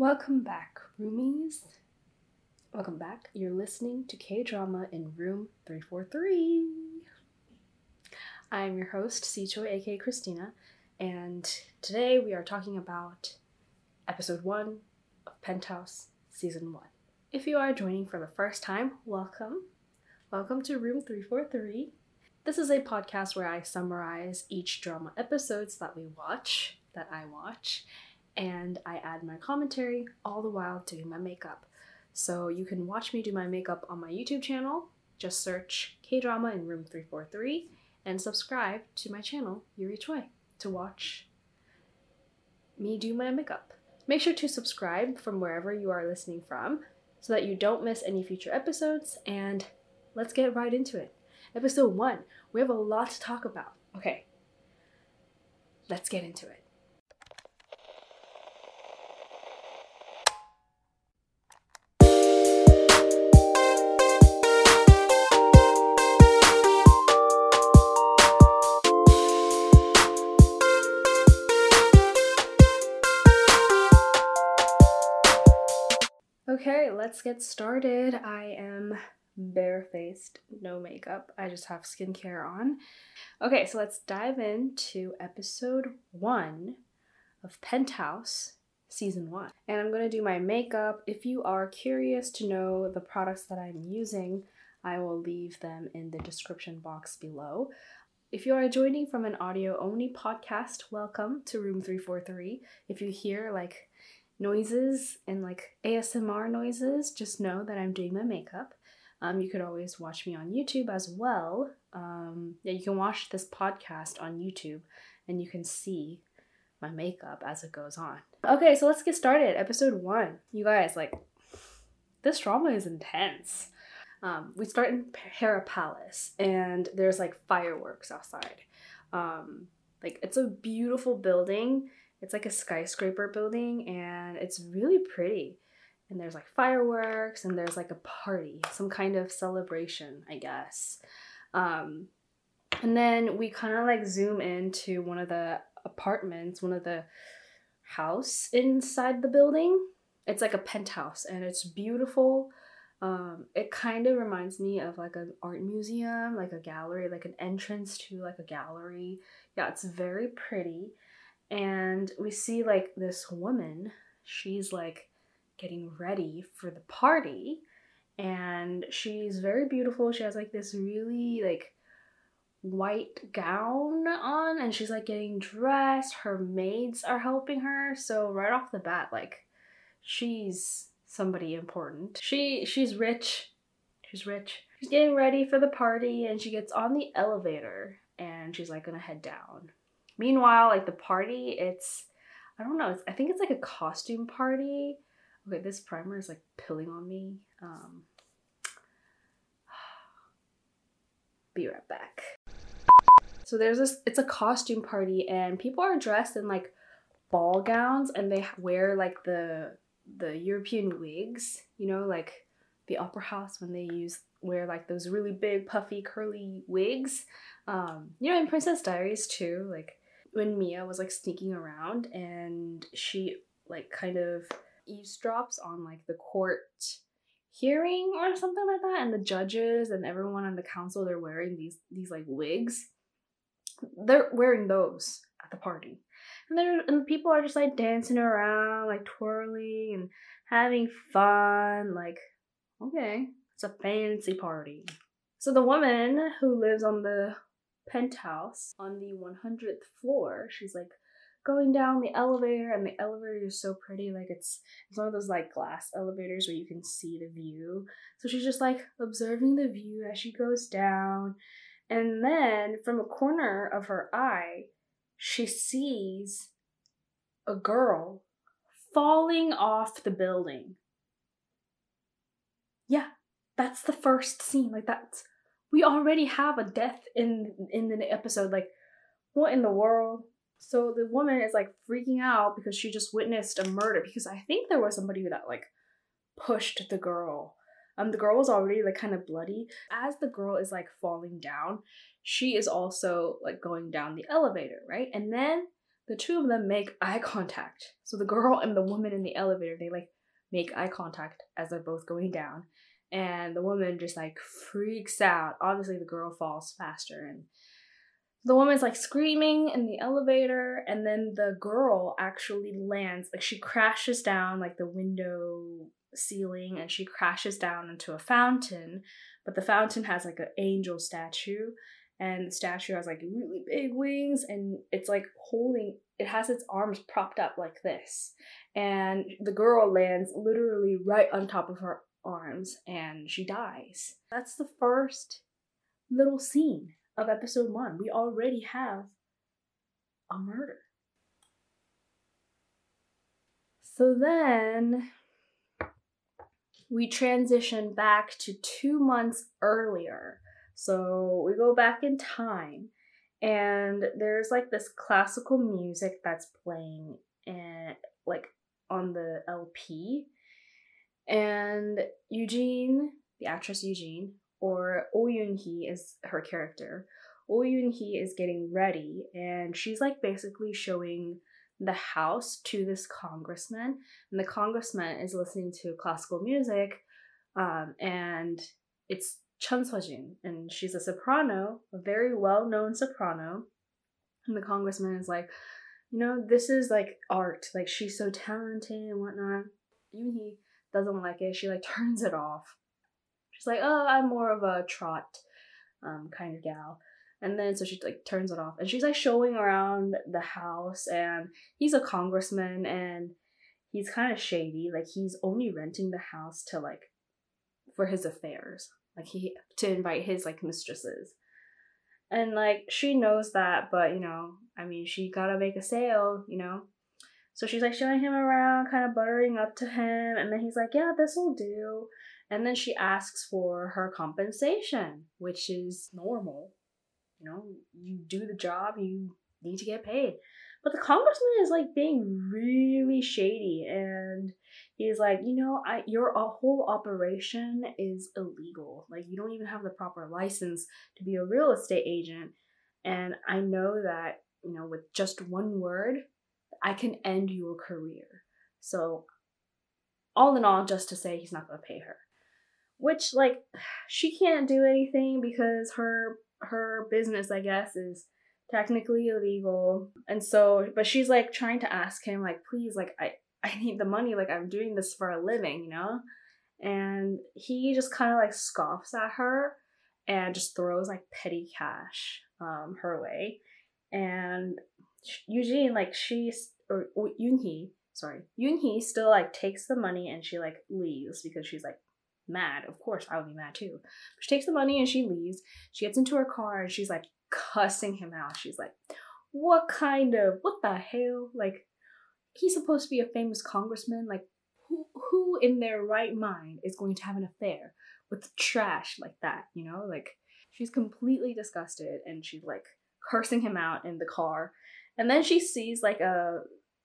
Welcome back, roomies. Welcome back. You're listening to K Drama in Room 343. I'm your host, Sicho, aka Christina, and today we are talking about episode 1 of Penthouse Season 1. If you are joining for the first time, welcome. Welcome to Room 343. This is a podcast where I summarize each drama episodes that we watch, that I watch, and I add my commentary all the while doing my makeup. So you can watch me do my makeup on my YouTube channel. Just search K Drama in Room 343 and subscribe to my channel, Yuri Choi, to watch me do my makeup. Make sure to subscribe from wherever you are listening from so that you don't miss any future episodes. And let's get right into it. Episode 1. We have a lot to talk about. Okay, let's get into it. Okay, let's get started. I am barefaced, no makeup. I just have skincare on. Okay, so let's dive into episode one of Penthouse season one. And I'm gonna do my makeup. If you are curious to know the products that I'm using, I will leave them in the description box below. If you are joining from an audio only podcast, welcome to room 343. If you hear like noises and like ASMR noises, just know that I'm doing my makeup. Um, you could always watch me on YouTube as well. Um, yeah, you can watch this podcast on YouTube and you can see my makeup as it goes on. Okay, so let's get started. Episode one. You guys, like, this drama is intense. Um, we start in Hera Palace and there's like fireworks outside. Um, like, it's a beautiful building it's like a skyscraper building and it's really pretty. And there's like fireworks and there's like a party, some kind of celebration, I guess. Um, and then we kind of like zoom into one of the apartments, one of the house inside the building. It's like a penthouse and it's beautiful. Um, it kind of reminds me of like an art museum, like a gallery, like an entrance to like a gallery. Yeah, it's very pretty and we see like this woman she's like getting ready for the party and she's very beautiful. She has like this really like white gown on and she's like getting dressed. Her maids are helping her. So right off the bat like she's somebody important. She she's rich. She's rich. She's getting ready for the party and she gets on the elevator and she's like gonna head down Meanwhile, like the party, it's I don't know. I think it's like a costume party. Okay, this primer is like pilling on me. Um, be right back. So there's this. It's a costume party, and people are dressed in like ball gowns, and they wear like the the European wigs. You know, like the opera house when they use wear like those really big puffy curly wigs. Um, you know, in Princess Diaries too, like when Mia was like sneaking around and she like kind of eavesdrops on like the court hearing or something like that and the judges and everyone on the council they're wearing these these like wigs. They're wearing those at the party. And there and people are just like dancing around like twirling and having fun like okay it's a fancy party. So the woman who lives on the penthouse on the 100th floor. She's like going down the elevator, and the elevator is so pretty. Like it's it's one of those like glass elevators where you can see the view. So she's just like observing the view as she goes down, and then from a corner of her eye, she sees a girl falling off the building. Yeah, that's the first scene. Like that's we already have a death in in the episode like what in the world so the woman is like freaking out because she just witnessed a murder because i think there was somebody that like pushed the girl um the girl was already like kind of bloody as the girl is like falling down she is also like going down the elevator right and then the two of them make eye contact. So the girl and the woman in the elevator, they like make eye contact as they're both going down. And the woman just like freaks out. Obviously, the girl falls faster and the woman's like screaming in the elevator and then the girl actually lands like she crashes down like the window ceiling and she crashes down into a fountain but the fountain has like an angel statue and the statue has like really big wings and it's like holding it has its arms propped up like this and the girl lands literally right on top of her arms and she dies that's the first little scene of episode one. We already have a murder. So then we transition back to two months earlier. So we go back in time, and there's like this classical music that's playing and like on the LP. And Eugene, the actress Eugene, or Oh Yoon Hee is her character. Oh Yoon Hee is getting ready, and she's like basically showing the house to this congressman, and the congressman is listening to classical music, um, and it's Chun Seo-jin, and she's a soprano, a very well-known soprano, and the congressman is like, you know, this is like art, like she's so talented and whatnot. Yoon Hee doesn't like it. She like turns it off She's like, oh, I'm more of a trot um, kind of gal. And then so she like turns it off and she's like showing around the house and he's a congressman and he's kind of shady. Like he's only renting the house to like for his affairs. Like he to invite his like mistresses. And like she knows that, but you know, I mean she gotta make a sale, you know. So she's like showing him around, kind of buttering up to him, and then he's like, Yeah, this will do. And then she asks for her compensation, which is normal. You know, you do the job, you need to get paid. But the congressman is like being really shady and he's like, you know, I your whole operation is illegal. Like you don't even have the proper license to be a real estate agent. And I know that, you know, with just one word, I can end your career. So all in all, just to say he's not gonna pay her. Which like she can't do anything because her her business i guess is technically illegal. And so but she's like trying to ask him like please like i i need the money like i'm doing this for a living you know? And he just kind of like scoffs at her and just throws like petty cash um her way. And Eugene like she's or, or Yoonhee sorry Yoonhee still like takes the money and she like leaves because she's like mad. Of course, I would be mad too. But she takes the money and she leaves. She gets into her car and she's like cussing him out. She's like, What kind of, what the hell? Like, he's supposed to be a famous congressman. Like, who, who in their right mind is going to have an affair with trash like that? You know, like, she's completely disgusted and she's like cursing him out in the car. And then she sees like a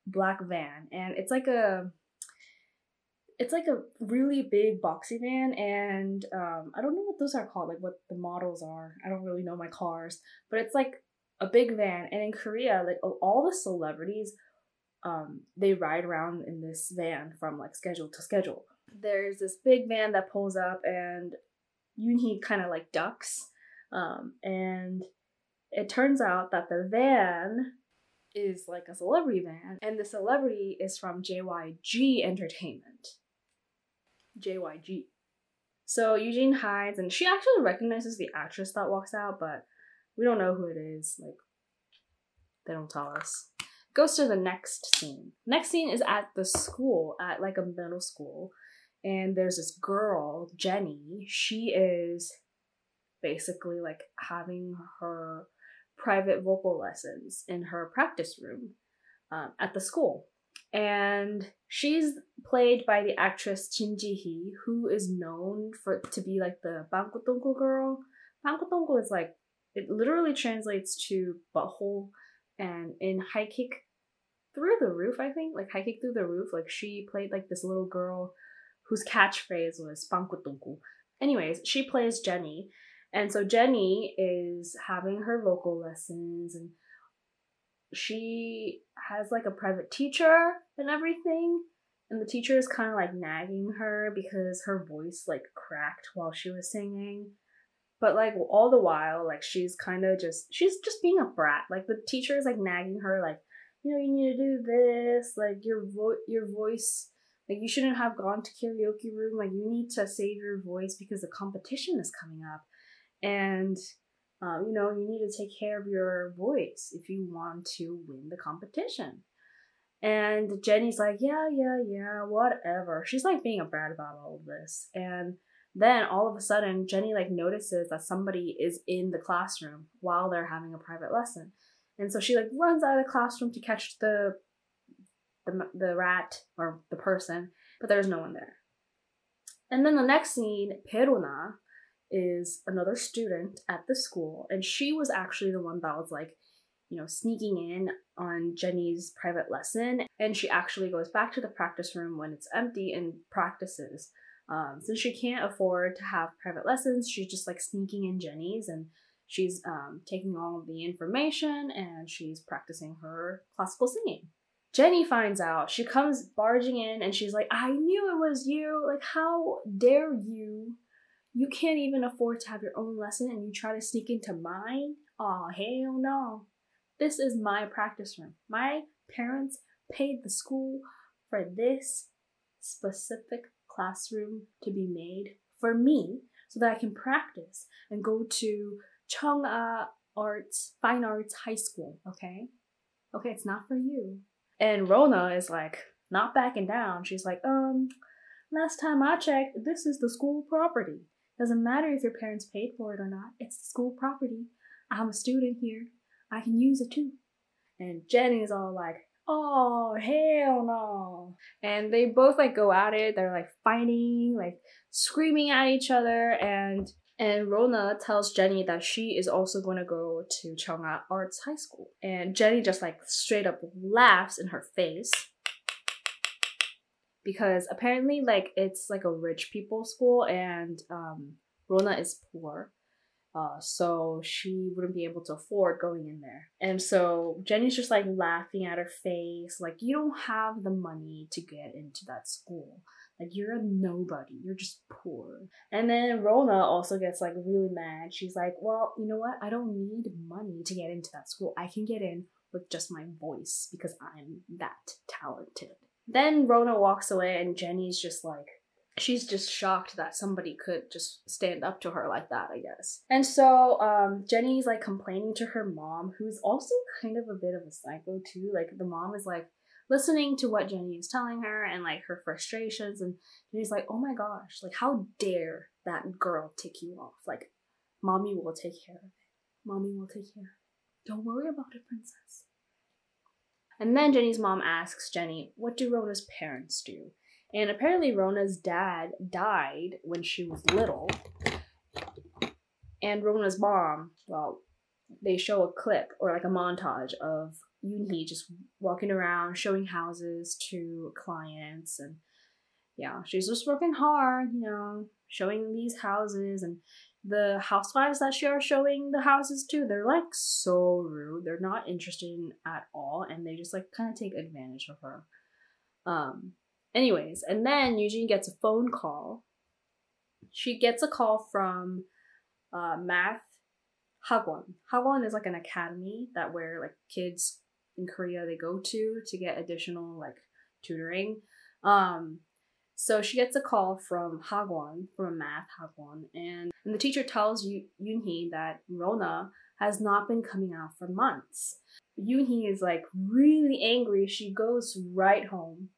black van and it's like a it's like a really big boxy van and um i don't know what those are called like what the models are. I don't really know my cars but it's like a big van and in korea like all the celebrities um they ride around in this van from like schedule to schedule. There's this big van that pulls up and Yoonhee kind of like ducks um and it turns out that the van is like a celebrity van and the celebrity is from JYG Entertainment JYG. So Eugene hides, and she actually recognizes the actress that walks out, but we don't know who it is. Like, they don't tell us. Goes to the next scene. Next scene is at the school, at like a middle school, and there's this girl, Jenny. She is basically like having her private vocal lessons in her practice room um, at the school and she's played by the actress Jin Ji-hee, who is known for to be like the Bangkutongko girl. Bangkutongko is like it literally translates to butthole, and in High Kick Through the Roof, I think like High Kick Through the Roof, like she played like this little girl whose catchphrase was Bangkutongko. Anyways, she plays Jenny, and so Jenny is having her vocal lessons and she has like a private teacher and everything. And the teacher is kind of like nagging her because her voice like cracked while she was singing. But like all the while, like she's kind of just she's just being a brat. Like the teacher is like nagging her, like you know you need to do this. Like your vo- your voice, like you shouldn't have gone to karaoke room. Like you need to save your voice because the competition is coming up, and um, you know you need to take care of your voice if you want to win the competition. And Jenny's like, yeah, yeah, yeah, whatever. She's like being a brat about all of this, and then all of a sudden, Jenny like notices that somebody is in the classroom while they're having a private lesson. And so she like runs out of the classroom to catch the the, the rat or the person, but there's no one there. And then the next scene, Perona is another student at the school, and she was actually the one that was like, you know, sneaking in on Jenny's private lesson. And she actually goes back to the practice room when it's empty and practices um, since she can't afford to have private lessons, she's just like sneaking in Jenny's and she's um, taking all of the information and she's practicing her classical singing. Jenny finds out. She comes barging in and she's like, I knew it was you. Like, how dare you? You can't even afford to have your own lesson and you try to sneak into mine? Oh, hell no. This is my practice room. My parents paid the school for this specific classroom to be made for me so that I can practice and go to Chungha Arts, Fine Arts High School, okay? Okay, it's not for you. And Rona is like, not backing down. She's like, um, last time I checked, this is the school property. Doesn't matter if your parents paid for it or not, it's school property. I'm a student here. I can use it too. And Jenny's all like, oh hell no and they both like go at it they're like fighting like screaming at each other and and Rona tells Jenny that she is also going to go to Chungha Arts High School. And Jenny just like straight up laughs in her face. Because apparently like it's like a rich people school and um Rona is poor. Uh, so she wouldn't be able to afford going in there. And so Jenny's just like laughing at her face, like, you don't have the money to get into that school. Like, you're a nobody. You're just poor. And then Rona also gets like really mad. She's like, well, you know what? I don't need money to get into that school. I can get in with just my voice because I'm that talented. Then Rona walks away, and Jenny's just like, she's just shocked that somebody could just stand up to her like that, I guess. And so um, Jenny's like complaining to her mom, who's also kind of a bit of a psycho too. Like the mom is like listening to what Jenny is telling her and like her frustrations, and Jenny's like, "Oh my gosh, like how dare that girl tick you off? Like, mommy will take care of it. Mommy will take care. Don't worry about it, princess." And then Jenny's mom asks Jenny, "What do Rona's parents do?" And apparently, Rona's dad died when she was little. And Rona's mom, well, they show a clip or like a montage of Yoonhee just walking around showing houses to clients and yeah, she's just working hard, you know, showing these houses and the housewives that she are showing the houses to, they're like so rude. They're not interested in at all and they just like kind of take advantage of her. Um Anyways, and then Eugene gets a phone call. She gets a call from uh, Math Hagwon. Hagwon is like an academy that where like kids in Korea they go to to get additional like tutoring. Um, so she gets a call from Hagwon, from a math Hagwon, and, and the teacher tells Yu- Yoonhee that Rona has not been coming out for months. Yoonhee is like really angry. She goes right home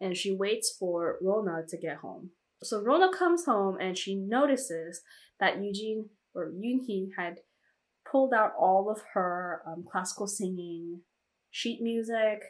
and she waits for Rona to get home. So Rona comes home and she notices that Eugene or Yoonhee had pulled out all of her um, classical singing sheet music,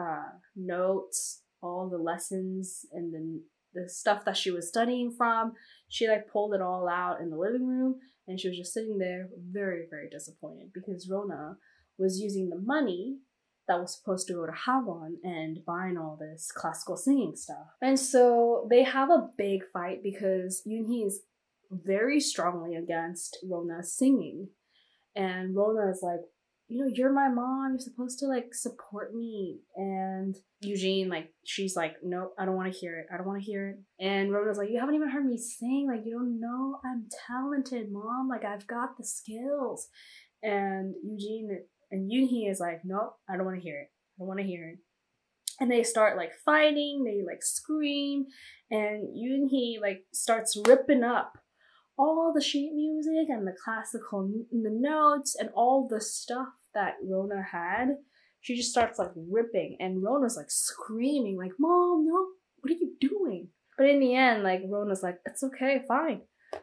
uh, notes, all the lessons, and then the stuff that she was studying from. She like pulled it all out in the living room, and she was just sitting there, very very disappointed because Rona was using the money that was supposed to go to Hagwon and buying all this classical singing stuff. And so they have a big fight because Yoonhee is very strongly against Rona singing. And Rona is like, you know, you're my mom. You're supposed to like support me. And Eugene, like, she's like, nope, I don't want to hear it. I don't want to hear it. And Rona's like, you haven't even heard me sing. Like, you don't know I'm talented, mom. Like, I've got the skills. And Eugene and Yoonhee is like, nope, I don't want to hear it. I don't want to hear it. And they start like fighting. They like scream, and Yoonhee like starts ripping up all the sheet music and the classical the notes and all the stuff that Rona had. She just starts like ripping, and Rona's like screaming, like, "Mom, no! What are you doing?" But in the end, like Rona's like, "It's okay, fine,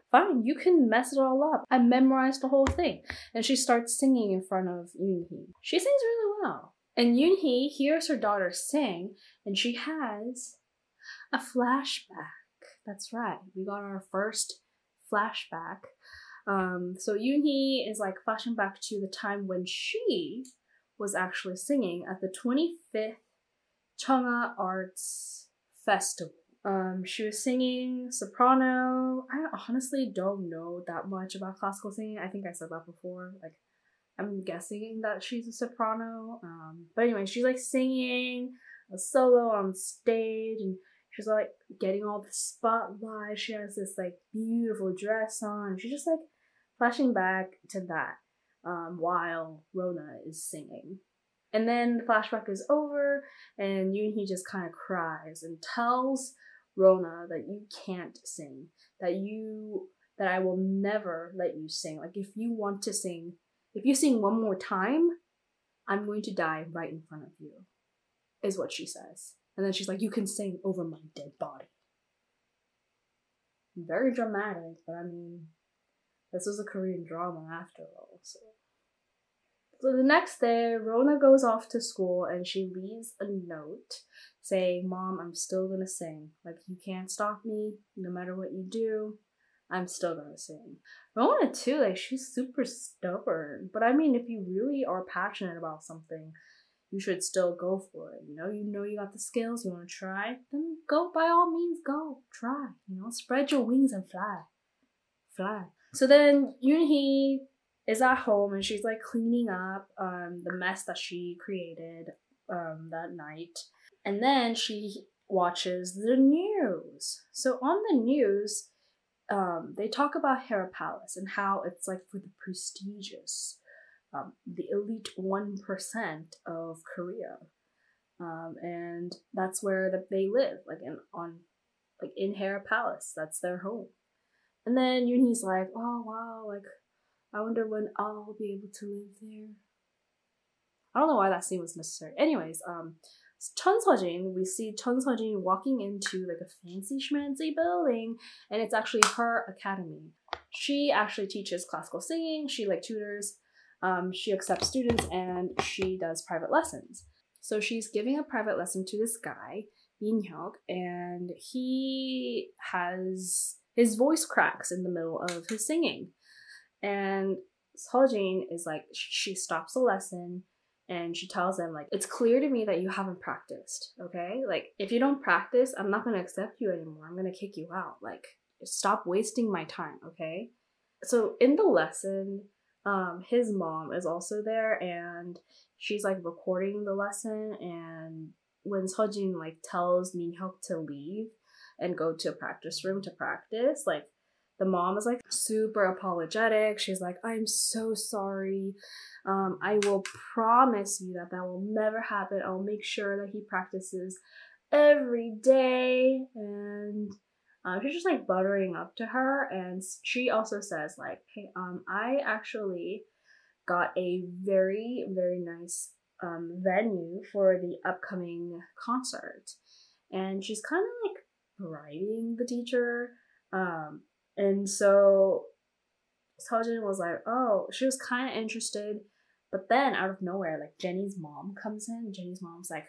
fine. You can mess it all up. I memorized the whole thing." And she starts singing in front of Yunhee. She sings really well, and Yunhee hears her daughter sing, and she has a flashback. That's right. We got our first flashback. Um, so Yoonhee is like flashing back to the time when she was actually singing at the 25th Cheongha Arts Festival. Um, she was singing soprano. I honestly don't know that much about classical singing. I think I said that before. Like, I'm guessing that she's a soprano. Um, but anyway, she's like singing a solo on stage, and she's like getting all the spotlight. She has this like beautiful dress on. She's just like flashing back to that um, while Rona is singing. And then the flashback is over, and Yoonhee just kind of cries and tells Rona that you can't sing, that you that I will never let you sing. Like if you want to sing, if you sing one more time, I'm going to die right in front of you. Is what she says. And then she's like, You can sing over my dead body. Very dramatic, but I mean, this was a Korean drama after all, so. So the next day, Rona goes off to school and she leaves a note saying, Mom, I'm still gonna sing. Like, you can't stop me, no matter what you do, I'm still gonna sing. Rona, too, like, she's super stubborn. But I mean, if you really are passionate about something, you should still go for it. You know, you know you got the skills, you want to try, then go by all means, go try. You know, spread your wings and fly, fly. So then Yoonhee is at home and she's like cleaning up um the mess that she created um that night, and then she watches the news. So on the news, um, they talk about Hera Palace and how it's like for the prestigious um, the elite 1% of Korea. Um, and that's where the, they live, like in on like in Hera Palace. That's their home. And then Yoonhee's like, oh wow, like I wonder when I'll be able to live there. I don't know why that scene was necessary. Anyways, um, Chun Sejin, we see Chun Sejin walking into like a fancy schmancy building, and it's actually her academy. She actually teaches classical singing. She like tutors um, she accepts students and she does private lessons. So she's giving a private lesson to this guy, Min Hyuk, and he has his voice cracks in the middle of his singing. And Sejin is like, she stops the lesson and she tells him, like, it's clear to me that you haven't practiced, okay? Like, if you don't practice, I'm not gonna accept you anymore. I'm gonna kick you out. Like, stop wasting my time, okay? So in the lesson, um, his mom is also there and she's like recording the lesson and when Sejin like tells Minhyuk to leave and go to a practice room to practice, like the mom is like super apologetic. She's like, I'm so sorry. Um, I will promise you that that will never happen. I'll make sure that he practices every day. And um, she's just like buttering up to her, and she also says like, "Hey, um, I actually got a very very nice um venue for the upcoming concert," and she's kind of like bribing the teacher, um, and so Sejin was like, "Oh," she was kind of interested, but then out of nowhere, like jenny's mom comes in. jenny's mom's like,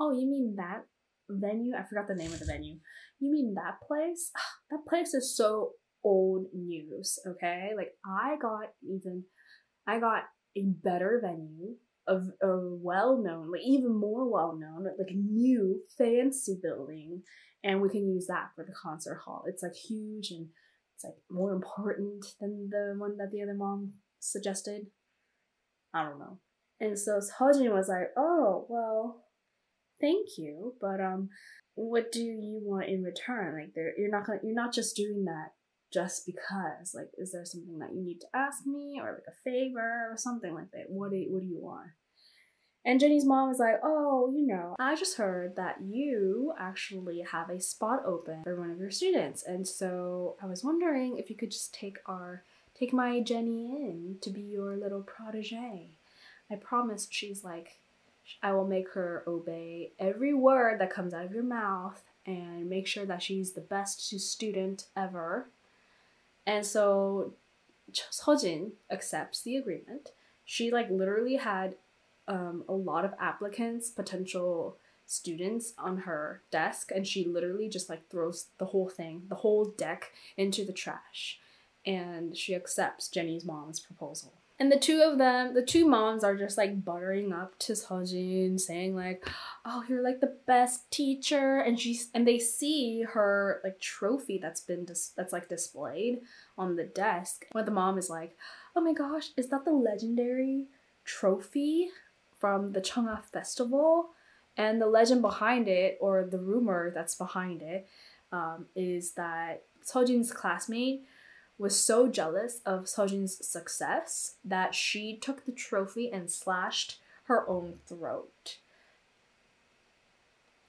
"Oh, you mean that venue? I forgot the name of the venue." You mean that place? Ah, that place is so old news, okay? Like I got even I got a better venue, of a well-known, like even more well-known, like new fancy building, and we can use that for the concert hall. It's like huge and it's like more important than the one that the other mom suggested. I don't know. And so Sejin was like, "Oh, well, thank you, but um, what do you want in return? Like, there, you're not gonna, you're not just doing that just because. Like, is there something that you need to ask me, or like a favor, or something like that? What do, what do you want?" And Jenny's mom was like, Oh, you know, I just heard that you actually have a spot open for one of your students. And so I was wondering if you could just take our take my Jenny in to be your little protege. I promised she's like I will make her obey every word that comes out of your mouth and make sure that she's the best student ever. And so Sejin accepts the agreement. She like literally had um, a lot of applicants, potential students on her desk, and she literally just like throws the whole thing, the whole deck into the trash. And she accepts Jenny's mom's proposal. And the two of them, the two moms are just like buttering up to Sejin, saying like, "Oh, you're like the best teacher," and she's and they see her like trophy that's been dis- that's like displayed on the desk. Where the mom is like, "Oh my gosh, is that the legendary trophy from the Cheongha Festival, and the legend behind it, or the rumor that's behind it, um, is that Sejin's classmate was so jealous of Sojin's success that she took the trophy and slashed her own throat.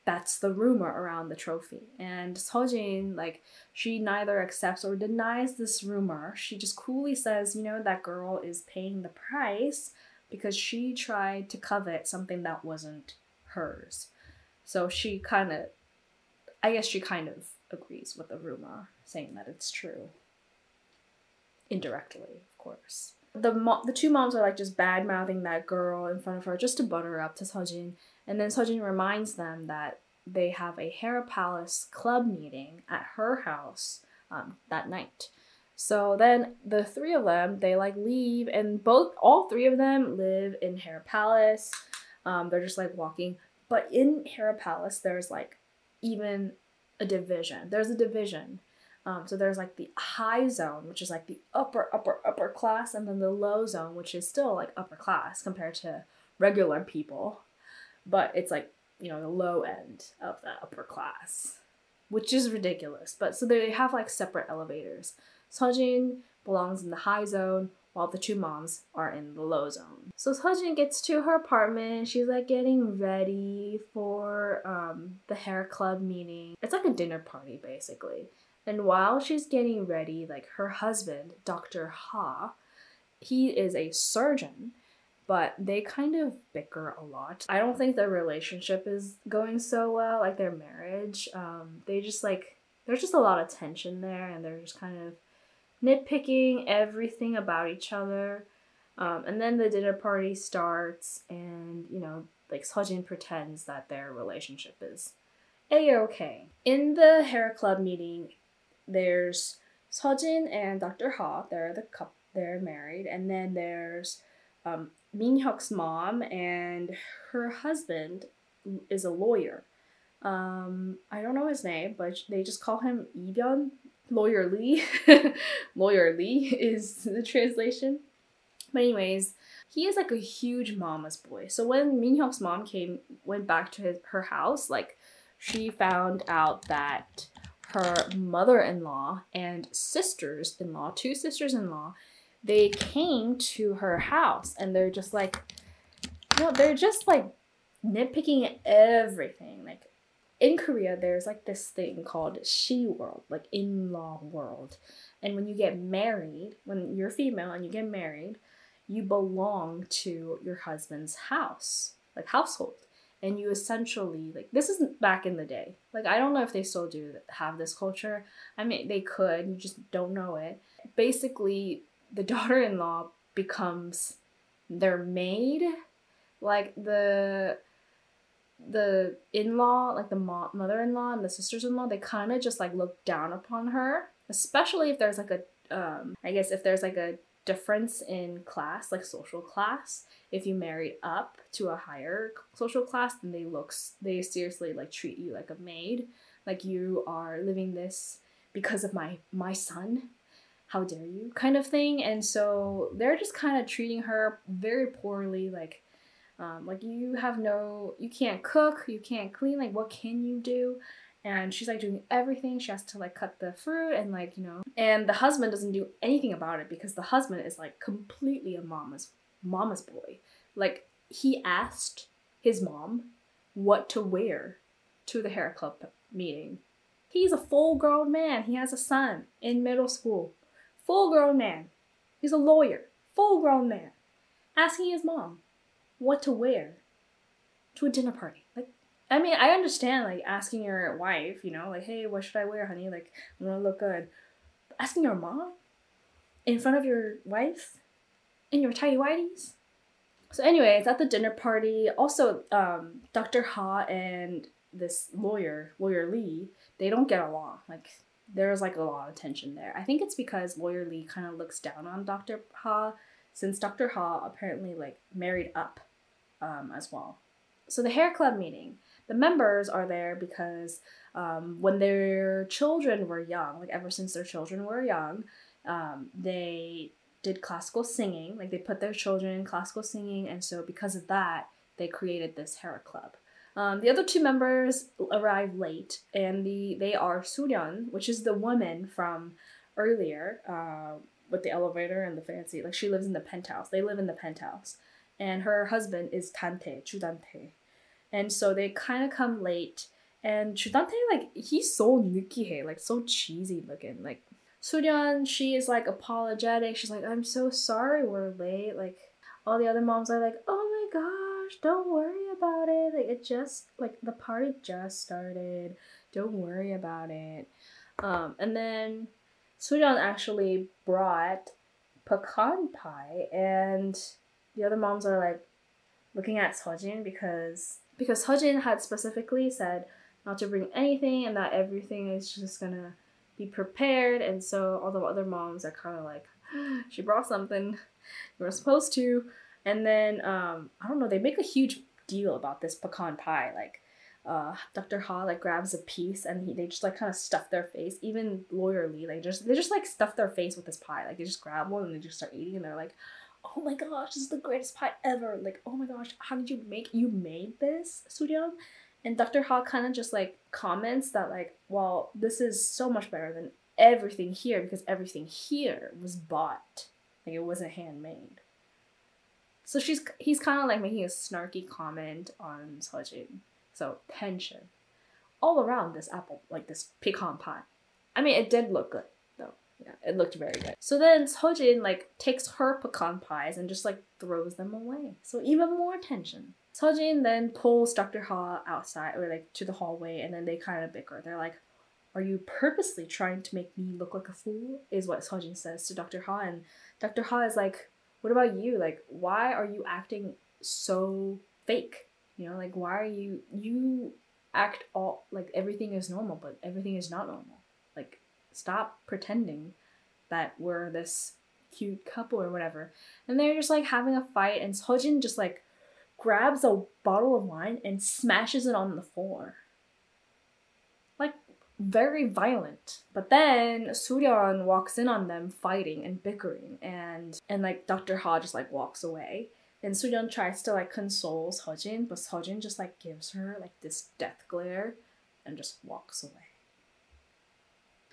That's the rumor around the trophy. And Sojin, like, she neither accepts or denies this rumor. She just coolly says, you know, that girl is paying the price because she tried to covet something that wasn't hers. So she kind of, I guess she kind of agrees with the rumor, saying that it's true. Indirectly, of course. The mo- the two moms are like just bad mouthing that girl in front of her just to butter up to Sejin, and then Sejin reminds them that they have a Hera Palace club meeting at her house um, that night. So then the three of them, they like leave, and both, all three of them live in Hera Palace. Um, they're just like walking. But in Hera Palace, there's like even a division. There's a division. Um, so there's like the high zone, which is like the upper, upper, upper class, and then the low zone, which is still like upper class compared to regular people. But it's like, you know, the low end of the upper class, which is ridiculous. But so they have like separate elevators. Sejin belongs in the high zone while the two moms are in the low zone. So Sejin gets to her apartment. She's like getting ready for um, the Hera club meeting. It's like a dinner party basically. And while she's getting ready, like her husband, Dr. Ha, he is a surgeon, but they kind of bicker a lot. I don't think their relationship is going so well, like their marriage. Um, they just like, there's just a lot of tension there, and they're just kind of nitpicking everything about each other. Um, and then the dinner party starts, and you know, like Sejin pretends that their relationship is a okay. In the Hera club meeting, there's Sejin and Dr. Ha. They're the couple. They're married, and then there's um, Min Hyuk's mom and her husband is a lawyer. Um, I don't know his name, but they just call him Lee Lawyer Lee. Lawyer Lee is the translation. But anyways, he is like a huge mama's boy. So when Min Hyuk's mom came went back to his, her house, like she found out that her mother-in-law and sisters-in-law, two sisters-in-law, they came to her house and they're just like you know, they're just like nitpicking everything. Like in Korea, there's like this thing called she world, like in law world. And when you get married, when you're female and you get married, you belong to your husband's house, like household. And you essentially, like, this isn't back in the day. Like, I don't know if they still do have this culture. I mean, they could, you just don't know it. Basically, the daughter in law becomes their maid. Like, the the in-law like the mo- mother-in-law and the sisters-in-law they kind of just like look down upon her especially if there's like a um i guess if there's like a difference in class like social class if you marry up to a higher social class then they look they seriously like treat you like a maid like you are living this because of my my son how dare you kind of thing and so they're just kind of treating her very poorly like Um, like you have no, you can't cook, you can't clean. Like what can you do? And she's like doing everything. She has to like cut the fruit and like you know. And the husband doesn't do anything about it because the husband is like completely a mama's mama's boy. Like he asked his mom what to wear to the Hera club meeting. He's a full grown man. He has a son in middle school. Full grown man. He's a lawyer. Full grown man. Asking his mom what to wear to a dinner party. I mean, I understand like asking your wife, you know, like, hey, what should I wear, honey? Like, I want to look good. But asking your mom in front of your wife in your tidy whities. So, anyway, anyways, at the dinner party, also, um, Dr. Ha and this lawyer, lawyer Lee, they don't get along. Like, there's like a lot of tension there. I think it's because lawyer Lee kind of looks down on Dr. Ha, since Dr. Ha apparently like married up um, as well. So the Hera club meeting, the members are there because um, when their children were young, like ever since their children were young, um, they did classical singing. Like they put their children in classical singing, and so because of that, they created this Hera club. Um, the other two members arrive late, and the they are Suryeon, which is the woman from earlier uh, with the elevator and the fancy. Like she lives in the penthouse. They live in the penthouse and her husband is Tante, Chudante. And so they kind of come late. And Chudante, like, he's so nukihe, like, so cheesy looking. Like, Suryeon, she is, like, apologetic. She's like, I'm so sorry we're late. Like, all the other moms are like, oh my gosh, don't worry about it. Like, it just, like, the party just started. Don't worry about it. Um, and then Suryeon actually brought pecan pie and the other moms are like looking at Sejin because because Sejin had specifically said not to bring anything and that everything is just gonna be prepared and so all the other moms are kind of like she brought something you were supposed to and then um I don't know they make a huge deal about this pecan pie like uh, Dr. Ha like grabs a piece and he, they just like kind of stuff their face. Even lawyer Lee, like just they just like stuff their face with this pie. Like they just grab one and they just start eating and they're like, oh my gosh, this is the greatest pie ever. Like, oh my gosh, how did you make you made this, Suryeon? And Dr. Ha kind of just like comments that like, well, this is so much better than everything here because everything here was bought. Like it wasn't handmade. So she's he's kind of like making a snarky comment on Sejin. So tension all around this apple, like this pecan pie. I mean, it did look good. Yeah, it looked very good. So then Sojin like takes her pecan pies and just like throws them away. So even more tension. Sojin then pulls Dr. Ha outside or like to the hallway and then they kind of bicker. They're like, Are you purposely trying to make me look like a fool? Is what Sojin says to Dr. Ha. And Dr. Ha is like, What about you? Like, why are you acting so fake? You know, like, why are you, you act all like everything is normal, but everything is not normal. Stop pretending that we're this cute couple or whatever. And they're just like having a fight, and Sojin just like grabs a bottle of wine and smashes it on the floor. Like, very violent. But then Suryeon walks in on them fighting and bickering, and and like Dr. Ha just like walks away. And Suryeon tries to like console Sojin, but Sojin just like gives her like this death glare and just walks away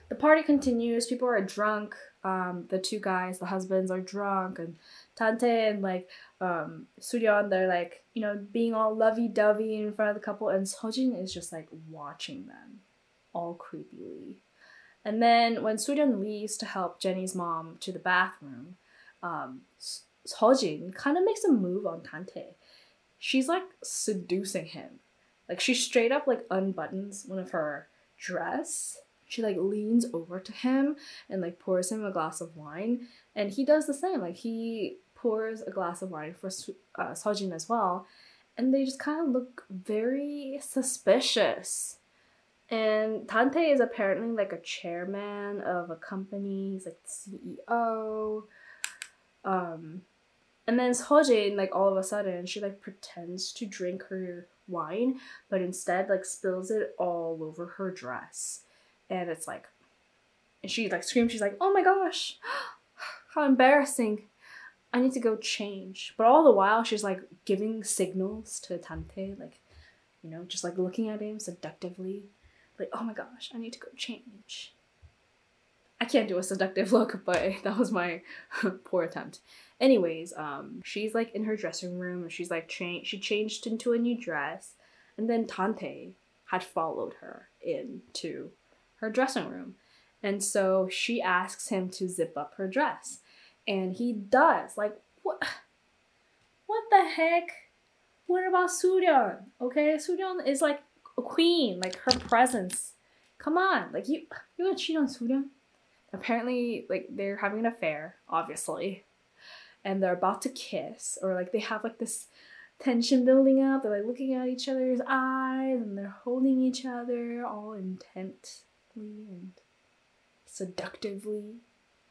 the party continues. People are drunk. Um, the two guys, the husbands, are drunk, and Tante and like um, they're like you know being all lovey dovey in front of the couple, and Sejin is just like watching them, all creepily. And then when Suryeon leaves to help Jenny's mom to the bathroom, um, Sejin kind of makes a move on Tante. She's like seducing him. Like she straight up like unbuttons one of her dress she like leans over to him and like pours him a glass of wine and he does the same like he pours a glass of wine for uh, Sejin as well and they just kind of look very suspicious. And Tante is apparently like a chairman of a company he's like CEO um and then Sejin like all of a sudden she like pretends to drink her wine but instead like spills it all over her dress and it's like and she like screams she's like oh my gosh how embarrassing I need to go change. But all the while, she's like giving signals to Tante, like, you know, just like looking at him seductively. Like, oh my gosh, I need to go change. I can't do a seductive look, but that was my poor attempt. Anyways, um, she's like in her dressing room and she's like changed. She changed into a new dress, and then Tante had followed her into her dressing room, and so she asks him to zip up her dress and he does. Like what? What the heck? What about Suryeon? Okay, Suryeon is like a queen. Like her presence. Come on, like you you gonna cheat on Suryeon? Apparently, like they're having an affair, obviously, and they're about to kiss, or like they have like this tension building up. They're like looking at each other's eyes and they're holding each other all intently and seductively.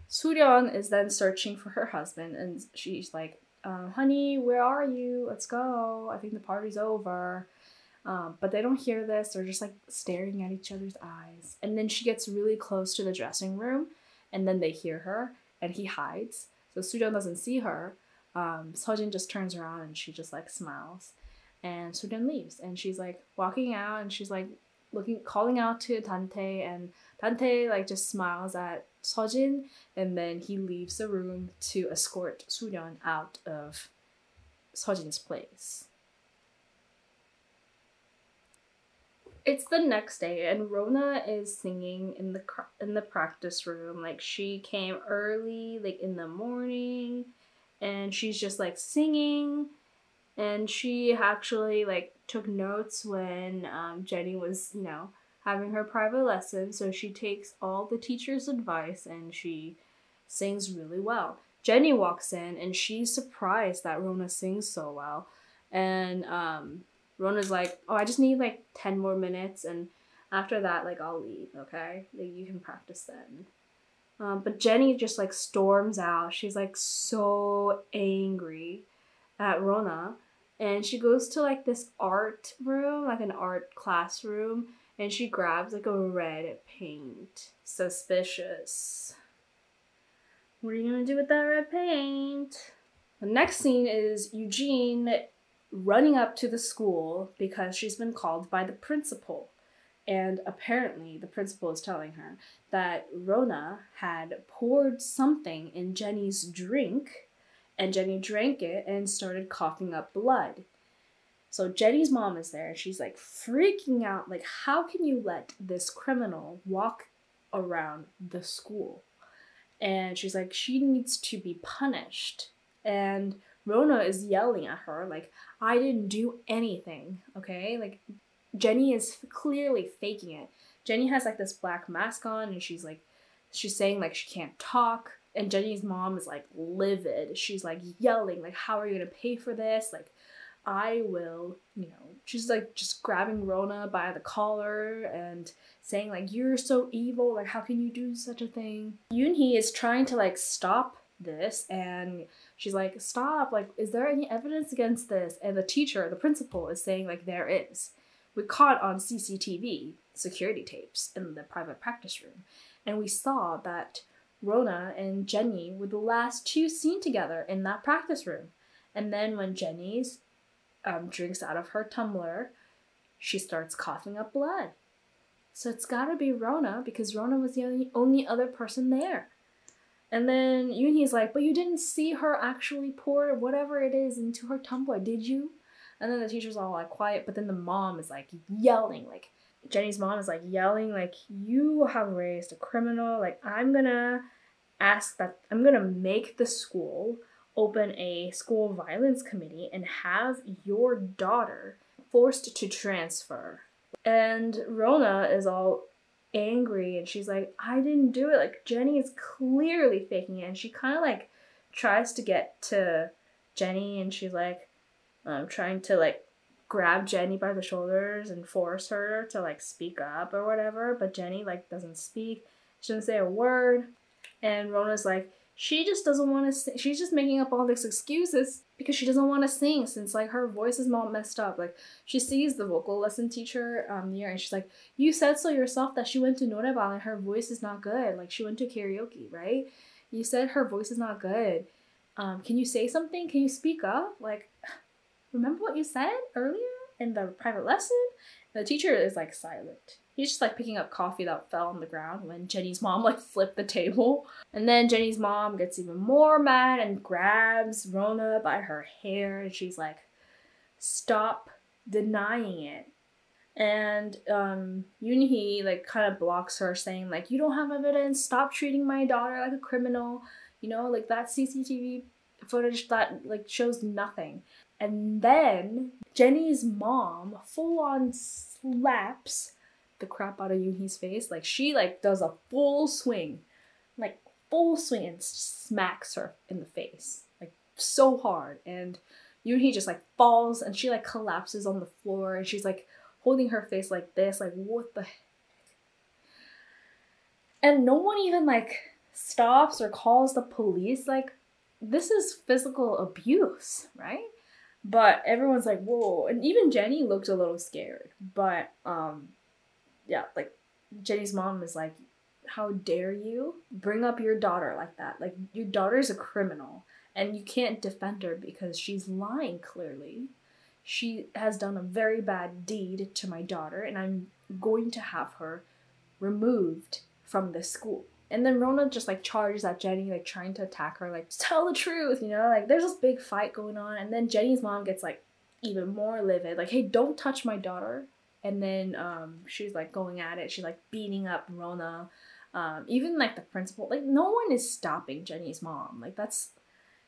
Suryeon is then searching for her husband, and she's like, um, "Honey, where are you? Let's go. I think the party's over." Um, but they don't hear this. They're just like staring at each other's eyes. And then she gets really close to the dressing room, and then they hear her, and he hides. So Suryeon doesn't see her. Um, Sejin just turns around and she just like smiles, and Suryeon leaves. And she's like walking out, and she's like looking, calling out to Dante, and Dante like just smiles at Sojin and then he leaves the room to escort Suryeon out of Sojin's place. It's the next day, and Rona is singing in the in the practice room. Like she came early, like in the morning, and she's just like singing. And she actually like took notes when um, Jennie was, you know, having her private lesson, so she takes all the teacher's advice and she sings really well. Jenny walks in and she's surprised that Rona sings so well. And um, Rona's like, Oh, I just need like 10 more minutes, and after that, like, I'll leave, okay? Like, you can practice then. Um, but Jenny just like storms out. She's like so angry at Rona. And she goes to like this art room, like an art classroom, and she grabs like a red paint. Suspicious. What are you gonna do with that red paint? The next scene is Eugene running up to the school because she's been called by the principal. And apparently, the principal is telling her that Rona had poured something in Jenny's drink, and Jenny drank it and started coughing up blood. So Jenny's mom is there and she's like freaking out like how can you let this criminal walk around the school? And she's like she needs to be punished. And Rona is yelling at her like I didn't do anything, okay? Like Jenny is clearly faking it. Jenny has like this black mask on and she's like she's saying like she can't talk and Jenny's mom is like livid. She's like yelling like how are you to pay for this? Like I will, you know, she's like just grabbing Rona by the collar and saying like you're so evil, like how can you do such a thing? Yoonhee is trying to like stop this and she's like stop, like is there any evidence against this? And the teacher, the principal is saying like there is. We caught on CCTV security tapes in the private practice room and we saw that Rona and Jenny were the last two seen together in that practice room. And then when Jenny's um, drinks out of her tumbler, she starts coughing up blood. So it's gotta be Rona because Rona was the only, only other person there. And then Yoonhee's like, but you didn't see her actually pour whatever it is into her tumbler, did you? And then the teacher's all like quiet, but then the mom is like yelling, like Jennie's mom is like yelling, like, you have raised a criminal, like I'm gonna ask that I'm gonna make the school open a school violence committee and have your daughter forced to transfer. And Rona is all angry and she's like, I didn't do it. Like, Jenny is clearly faking it. And she kind of like tries to get to Jenny and she's like, I'm trying to like grab Jenny by the shoulders and force her to like speak up or whatever. But Jenny like doesn't speak. She doesn't say a word. And Rona's like, she just doesn't want to sing. She's just making up all these excuses because she doesn't want to sing since like her voice is all messed up. Like she sees the vocal lesson teacher um near and she's like, "You said so yourself that she went to noraebang and her voice is not good. Like she went to karaoke, right? You said her voice is not good." um, can you say something? Can you speak up? Like, remember what you said earlier in the private lesson? The teacher is like silent. He's just like picking up coffee that fell on the ground when Jenny's mom like flipped the table. And then Jenny's mom gets even more mad and grabs Rona by her hair and she's like, stop denying it. And um Yoonhee like kind of blocks her saying like you don't have evidence, stop treating my daughter like a criminal. You know, like that CCTV footage that like shows nothing. And then Jenny's mom full on slaps the crap out of Yoonhee's face. Like she like does a full swing, like full swing and smacks her in the face, like so hard. And Yoonhee just like falls and she like collapses on the floor and she's like holding her face like this, like what the heck? And no one even like stops or calls the police. Like this is physical abuse, right? But everyone's like, whoa. And even Jenny looked a little scared. But um yeah, like Jenny's mom is like, How dare you bring up your daughter like that? Like, your daughter's a criminal and you can't defend her because she's lying clearly. She has done a very bad deed to my daughter, and I'm going to have her removed from this school. And then Rona just like charges at Jenny, like trying to attack her, like, tell the truth, you know? Like, there's this big fight going on, and then Jenny's mom gets like even more livid, like, hey, don't touch my daughter and then um, she's like going at it. She's like beating up Rona. Um, even like the principal, like no one is stopping Jenny's mom. Like that's,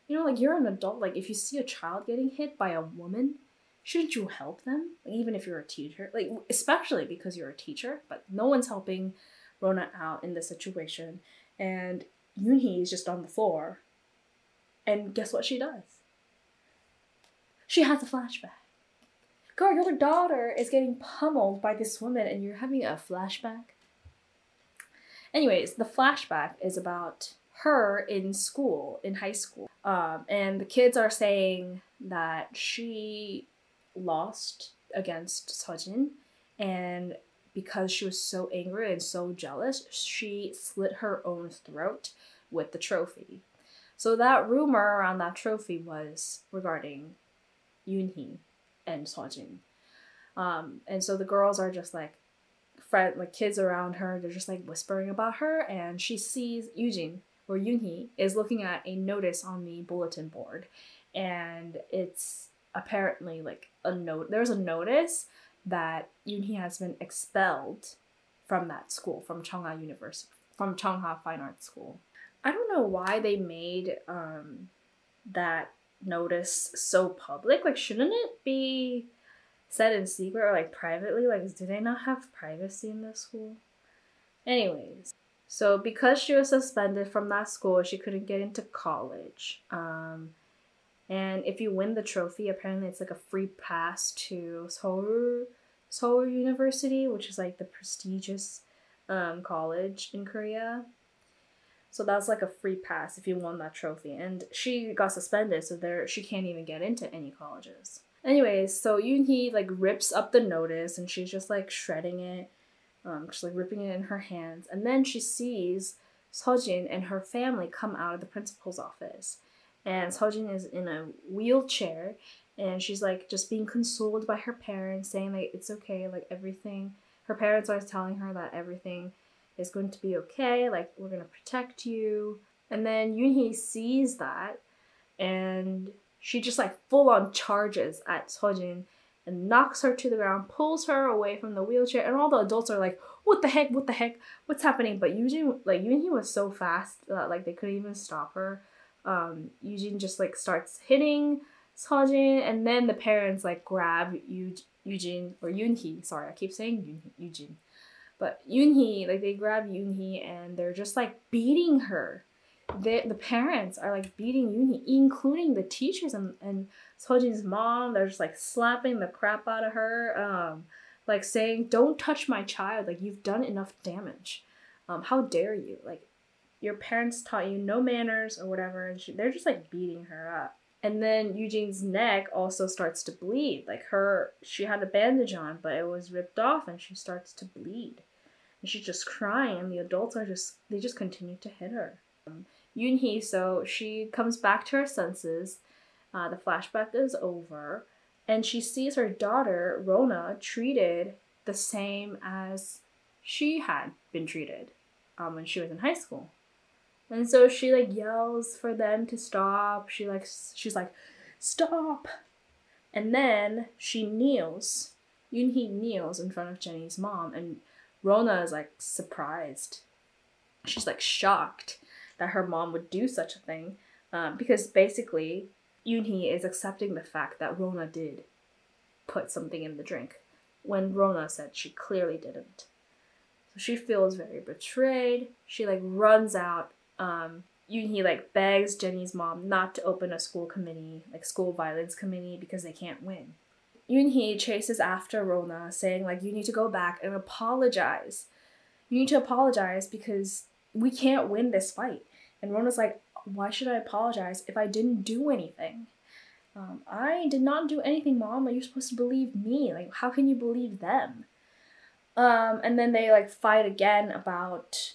you know, like you're an adult. Like if you see a child getting hit by a woman, shouldn't you help them? Like, even if you're a teacher, like especially because you're a teacher. But no one's helping Rona out in this situation, and Yoonhee is just on the floor. And guess what she does? She has a flashback girl, your daughter is getting pummeled by this woman and you're having a flashback. Anyways, the flashback is about her in school, in high school. Um, and the kids are saying that she lost against Sejin and because she was so angry and so jealous, she slit her own throat with the trophy. So that rumor around that trophy was regarding Yoonhee and Sejin. Um, and so the girls are just like friend like kids around her, they're just like whispering about her and she sees Eugene or Yoonhee is looking at a notice on the bulletin board and it's apparently like a note there's a notice that Yoonhee has been expelled from that school, from Chungha University, from Chungha Fine Arts School. I don't know why they made um, that notice so public? Like, shouldn't it be said in secret or like privately? Like, do they not have privacy in this school? Anyways, so because she was suspended from that school, she couldn't get into college. Um, and if you win the trophy, apparently it's like a free pass to Seoul, Seoul University, which is like the prestigious um, college in Korea. So that's like a free pass if you won that trophy. And she got suspended, so there she can't even get into any colleges. Anyways, so Yoonhee like rips up the notice and she's just like shredding it, um, just like ripping it in her hands. And then she sees Sejin and her family come out of the principal's office. And Sejin is in a wheelchair and she's like just being consoled by her parents, saying like it's okay, like everything. Her parents are telling her that everything is going to be okay, like we're gonna protect you. And then Yoonhee sees that and she just like full on charges at Sejin and knocks her to the ground, pulls her away from the wheelchair, and all the adults are like, "What the heck? What the heck? What's happening?" But Eugene, like Eugene, was so fast that like they couldn't even stop her. Um, Eugene just like starts hitting Sejin, and then the parents like grab Eugene or Yoonhee. Sorry, I keep saying Eugene. But Yoonhee, like they grab Yoonhee and they're just like beating her. The the parents are like beating Yoonhee, including the teachers and and Sejin's mom. They're just like slapping the crap out of her, um, like saying, "Don't touch my child. Like you've done enough damage. Um, how dare you? Like your parents taught you no manners or whatever." And she, they're just like beating her up. And then Eugene's neck also starts to bleed. Like her, she had a bandage on, but it was ripped off and she starts to bleed. And she's just crying, and the adults are just, they just continue to hit her. Um, so she comes back to her senses. Uh, the flashback is over, and she sees her daughter Rona treated the same as she had been treated um, when she was in high school. And so she like yells for them to stop. She like she's like, stop. And then she kneels. Yoonhee kneels in front of Jenny's mom, and Rona is like surprised. She's like shocked that her mom would do such a thing, um, because basically Yoonhee is accepting the fact that Rona did put something in the drink, when Rona said she clearly didn't. So she feels very betrayed. She like runs out um, he like begs Jenny's mom not to open a school committee, like school violence committee, because they can't win. Yoonhee chases after Rona, saying like you need to go back and apologize. You need to apologize because we can't win this fight. And Rona's like, why should I apologize if I didn't do anything? Um, I did not do anything, mom. Like you're supposed to believe me. Like how can you believe them? Um, and then they like fight again about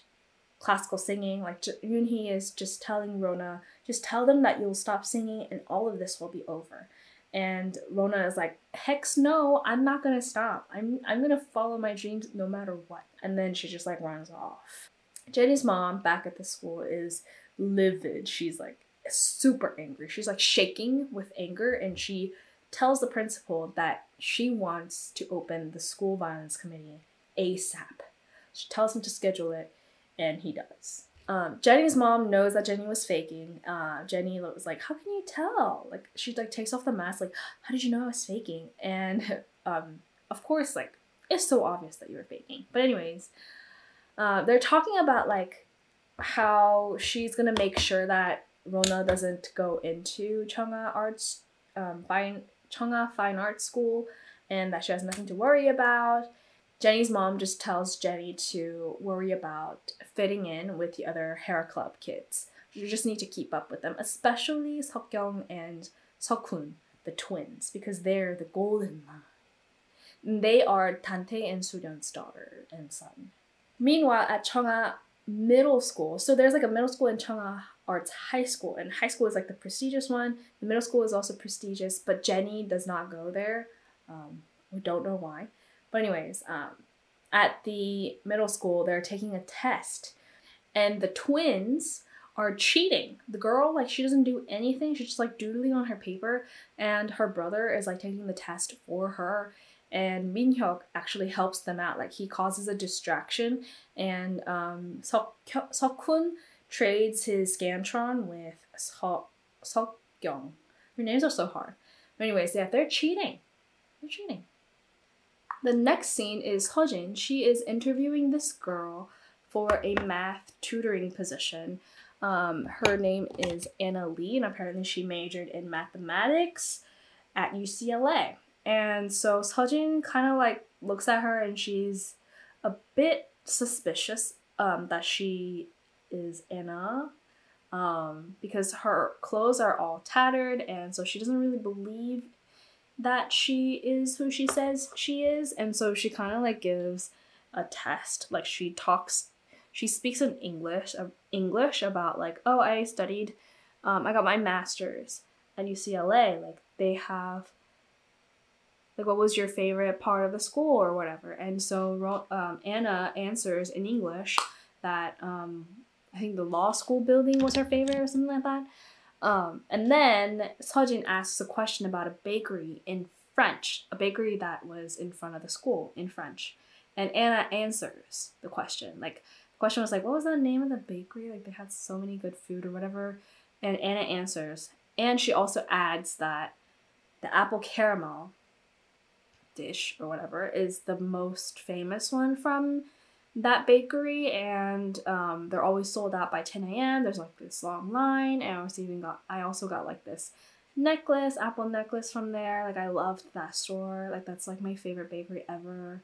classical singing. Like Yoonhee is just telling Rona, just tell them that you'll stop singing and all of this will be over. And Rona is like, hex no, I'm not gonna stop. I'm I'm gonna follow my dreams no matter what. And then she just like runs off. Jenny's mom back at the school is livid. She's like super angry. She's like shaking with anger and she tells the principal that she wants to open the school violence committee ASAP. She tells him to schedule it and he does. Um, Jenny's mom knows that Jenny was faking. Uh, Jenny was like, "How can you tell?" Like she like takes off the mask, like, "How did you know I was faking?" And um, of course, like it's so obvious that you were faking. But anyways, uh, they're talking about like how she's gonna make sure that Rona doesn't go into Chunga Arts, um, fine Chunga Fine Arts School, and that she has nothing to worry about. Jenny's mom just tells Jenny to worry about fitting in with the other Hera club kids. You just need to keep up with them, especially Seokyoung and Seokhoon, the twins, because they're the golden line. They are Dante and Suryeon's daughter and son. Meanwhile, at Chunga Middle School, so there's like a middle school in Chunga Arts High School, and high school is like the prestigious one. The middle school is also prestigious, but Jenny does not go there. Um, we don't know why. But anyways, um, at the middle school, they're taking a test, and the twins are cheating. The girl, like, she doesn't do anything. She's just like doodling on her paper, and her brother is like taking the test for her. And Min Hyuk actually helps them out. Like, he causes a distraction, and um, Seok trades his Scantron with Seok Seokyoung. Their names are so hard. But anyways, yeah, they're cheating. They're cheating. The next scene is Hojin. She is interviewing this girl for a math tutoring position. Um, her name is Anna Lee, and apparently she majored in mathematics at UCLA. And so Sejin kind of like looks at her and she's a bit suspicious um, that she is Anna um, because her clothes are all tattered, and so she doesn't really believe that she is who she says she is and so she kind of like gives a test. Like she talks she speaks in english uh, english about like oh i studied um, i got my master's at ucla like they have like what was your favorite part of the school or whatever. And so um, anna answers in english that um, i think the law school building was her favorite or something like that um, and then Sejin asks a question about a bakery in French, a bakery that was in front of the school in French. And Anna answers the question. Like, the question was like, what was the name of the bakery? Like, they had so many good food or whatever. And Anna answers. And she also adds that the apple caramel dish or whatever is the most famous one from that bakery and um, they're always sold out by 10 a.m. There's like this long line and I was even got I also got like this necklace, apple necklace from there. Like I loved that store. Like that's like my favorite bakery ever.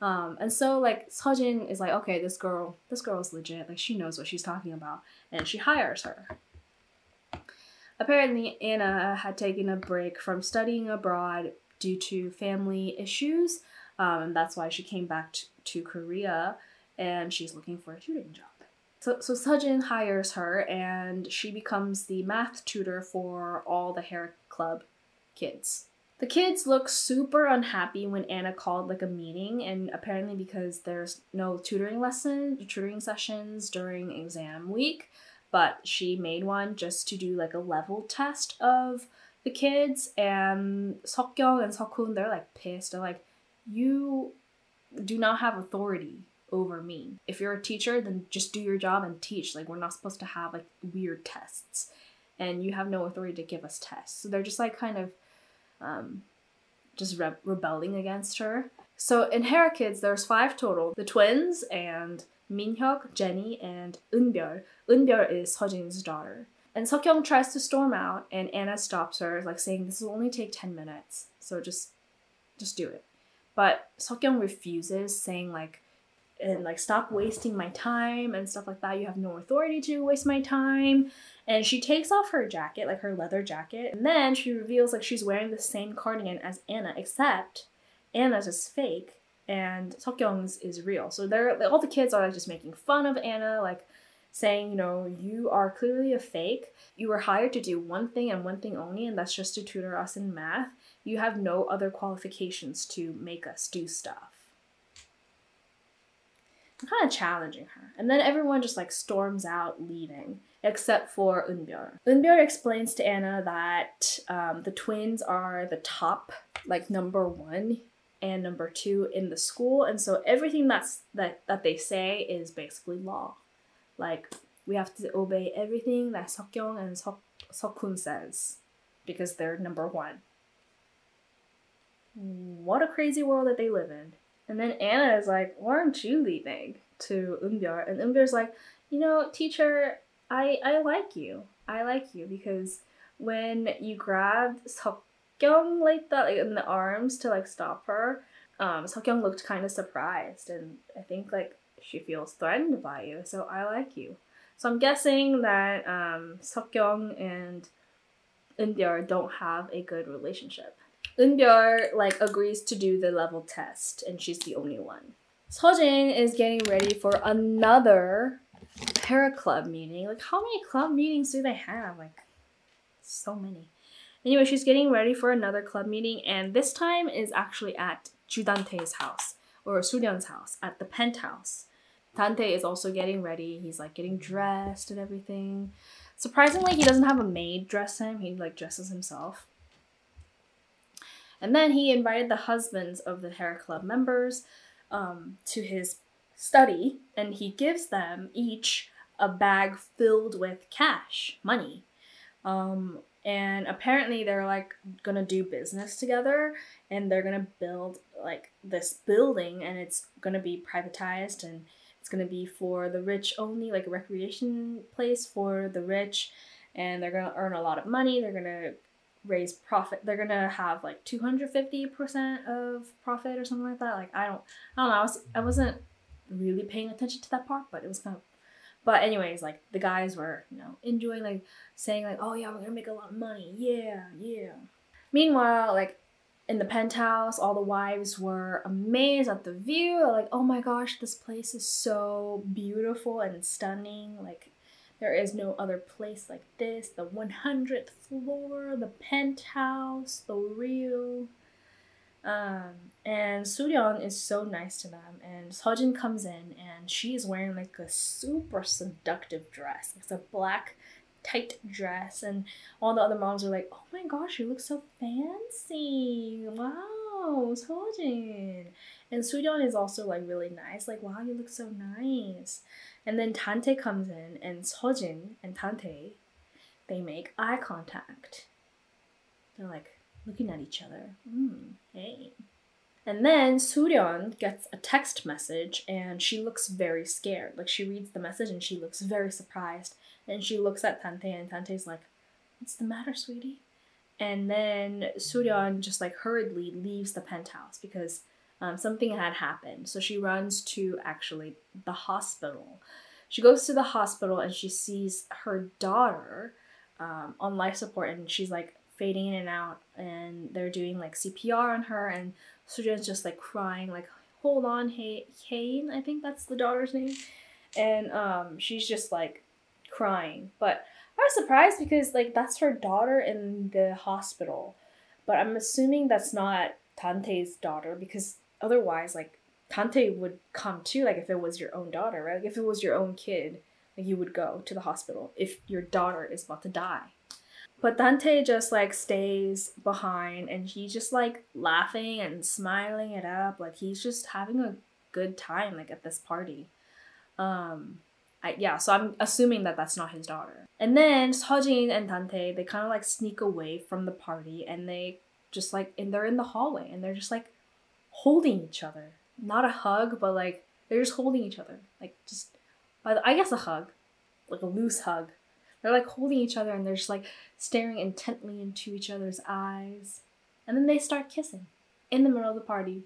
Um, and so like Sejin is like, okay, this girl, this girl is legit. Like she knows what she's talking about, and she hires her. Apparently, Anna had taken a break from studying abroad due to family issues, um, and that's why she came back to Korea and she's looking for a tutoring job. So, so Sejin hires her and she becomes the math tutor for all the Hera club kids. The kids look super unhappy when Anna called like a meeting, and apparently because there's no tutoring lesson, tutoring sessions during exam week, but she made one just to do like a level test of the kids. And Seokyoung and Seokhoon, they're like pissed. They're like, you do not have authority over me. If you're a teacher, then just do your job and teach. Like we're not supposed to have like weird tests, and you have no authority to give us tests. So they're just like kind of, um, just re- rebelling against her. So in Hera Kids, there's five total: the twins and Minhyuk, Jenny, and Eunbyul. Eunbyul is Sejin's daughter. And Seokyoung tries to storm out, and Anna stops her, like saying, "This will only take ten minutes, so just, just do it." But Seokyoung refuses, saying like, and like stop wasting my time and stuff like that. You have no authority to waste my time. And she takes off her jacket, like her leather jacket, and then she reveals like she's wearing the same cardigan as Anna, except Anna's is fake and Seokyoung's is real. So they're all the kids are like just making fun of Anna, like saying, you know, you are clearly a fake. You were hired to do one thing and one thing only, and that's just to tutor us in math. You have no other qualifications to make us do stuff I'm kind of challenging her. And then everyone just like storms out, leaving, except for Eunbyul. Eunbyul explains to Anna that um, the twins are the top, like number one and number two in the school, and so everything that's that that they say is basically law. Like we have to obey everything that Seokyoung and Seok Seokhoon says because they're number one. What a crazy world that they live in. And then Anna is like, why aren't you leaving? To Eunbyul. And Eunbyul's like, you know, teacher, I, I like you. I like you because when you grabbed Seokyoung like that, like in the arms to like stop her, um, Seokyoung looked kind of surprised. And I think like she feels threatened by you. So I like you. So I'm guessing that um, Seokyoung and Eunbyul don't have a good relationship. Eunbyul like agrees to do the level test, and she's the only one. Sejin is getting ready for another Hera club meeting. Like, how many club meetings do they have? Like, so many. Anyway, she's getting ready for another club meeting, and this time is actually at Judante's house or Suryeon's house at the penthouse. Dante is also getting ready. He's like getting dressed and everything. Surprisingly, he doesn't have a maid dress him. He like dresses himself. And then he invited the husbands of the Hera club members um, to his study, and he gives them each a bag filled with cash, money. Um, and apparently they're like gonna do business together and they're gonna build like this building and it's gonna be privatized and it's gonna be for the rich only like a recreation place for the rich and they're gonna earn a lot of money they're gonna raise profit they're gonna have like 250% of profit or something like that like i don't i don't know i, was, I wasn't really paying attention to that part but it was kind of but anyways like the guys were you know enjoying like saying like oh yeah we're gonna make a lot of money yeah yeah. Meanwhile like in the penthouse all the wives were amazed at the view like oh my gosh this place is so beautiful and stunning like there is no other place like this. The 100th floor, the penthouse, the real. Um, and Suryeon is so nice to them. And Sejin comes in and she is wearing like a super seductive dress. It's a black tight dress. And all the other moms are like, oh my gosh, you look so fancy. Wow, Sejin. And Suryeon is also like really nice. Like, wow, you look so nice. And then Dante comes in, and Sojin and Dante, they make eye contact. They're like looking at each other. Mm, hey. And then Suryeon gets a text message and she looks very scared. Like she reads the message and she looks very surprised. And she looks at Dante and Dante's like, What's the matter, sweetie? And then Suryeon just like hurriedly leaves the penthouse because um, something had happened. So she runs to actually the hospital. She goes to the hospital and she sees her daughter um, on life support and she's like fading in and out and they're doing like CPR on her and Suryeon's just like crying like hold on hey Kane I think that's the daughter's name and um, she's just like crying. But I was surprised because like that's her daughter in the hospital, but I'm assuming that's not Dante's daughter because otherwise, like Dante would come too. Like if it was your own daughter, right? Like if it was your own kid, like you would go to the hospital if your daughter is about to die. But Dante just like stays behind and he's just like laughing and smiling it up. Like he's just having a good time like at this party. Um I, yeah, so I'm assuming that that's not his daughter. And then Sejin and Dante, they kind of like sneak away from the party and they just like and they're in the hallway and they're just like holding each other. Not a hug, but like they're just holding each other. Like just by I guess a hug. Like a loose hug. They're like holding each other and they're just like staring intently into each other's eyes. And then they start kissing in the middle of the party.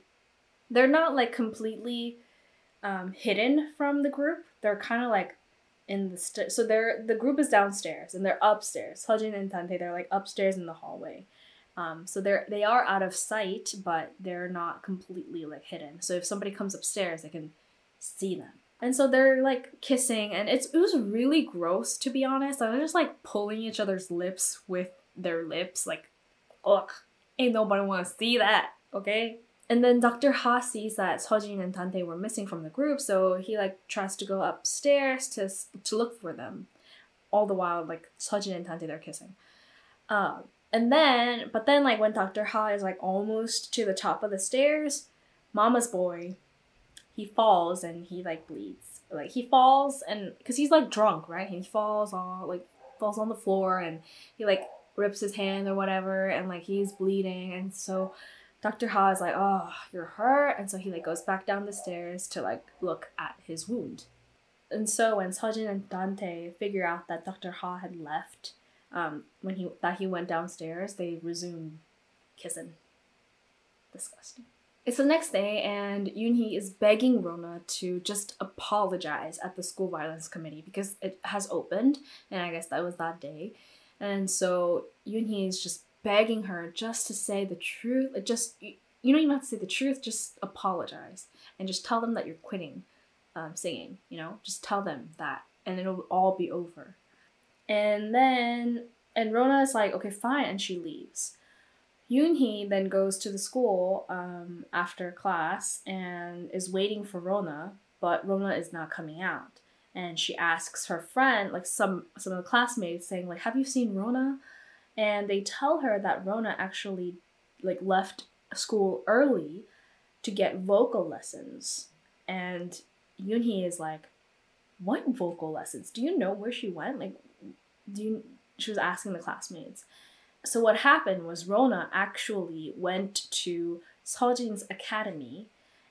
They're not like completely um, hidden from the group. They're kind of like in the st- so they're the group is downstairs and they're upstairs. Sejin and Dante they're like upstairs in the hallway. Um, so they're they are out of sight, but they're not completely like hidden. So if somebody comes upstairs, they can see them. And so they're like kissing, and it's it was really gross to be honest. They're just like pulling each other's lips with their lips, like, ugh, ain't nobody want to see that, okay? And then Dr. Ha sees that Sejin and Dante were missing from the group, so he like tries to go upstairs to to look for them. All the while, like Sejin and Dante they're kissing. Um, and then, but then like when Dr. Ha is like almost to the top of the stairs, Mama's boy he falls and he like bleeds. Like he falls and because he's like drunk, right? He falls on like falls on the floor and he like rips his hand or whatever and like he's bleeding and so Dr. Ha is like, oh, you're hurt, and so he like goes back down the stairs to like look at his wound. And so when Sejin and Dante figure out that Dr. Ha had left, um, when he that he went downstairs, they resume kissing. Disgusting. It's the next day, and Yoonhee is begging Rona to just apologize at the school violence committee because it has opened, and I guess that was that day. And so Yoonhee is just begging her just to say the truth. It Just you don't even have to say the truth. Just apologize and just tell them that you're quitting um, singing. You know, just tell them that, and it'll all be over. And then and Rona is like, okay, fine, and she leaves. Yoonhee then goes to the school um, after class and is waiting for Rona, but Rona is not coming out. And she asks her friend, like some some of the classmates, saying like, "Have you seen Rona?" And they tell her that Rona actually like left school early to get vocal lessons. And Yoonhee is like, "What vocal lessons? Do you know where she went? Like, do you?" She was asking the classmates so what happened was Rona actually went to Sejin's academy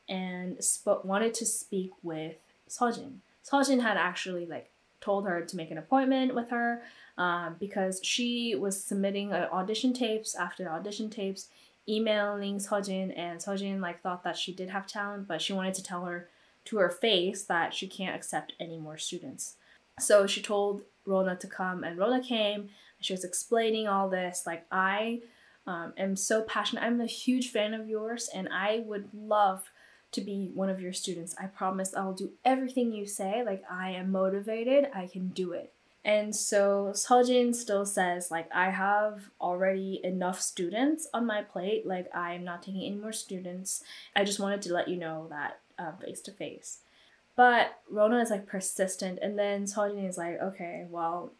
and sp- wanted to speak with Sejin. Sejin had actually like told her to make an appointment with her um, because she was submitting uh, audition tapes after audition tapes, emailing Sejin, and Sejin like thought that she did have talent, but she wanted to tell her to her face that she can't accept any more students. So she told Rona to come, and Rona came. She was explaining all this. Like, I um, am so passionate. I'm a huge fan of yours, and I would love to be one of your students. I promise I'll do everything you say. Like, I am motivated, I can do it. And so Sejin still says, like, I have already enough students on my plate. Like, I am not taking any more students. I just wanted to let you know that face to face. But Rona is like persistent, and then Sejin is like, okay, well,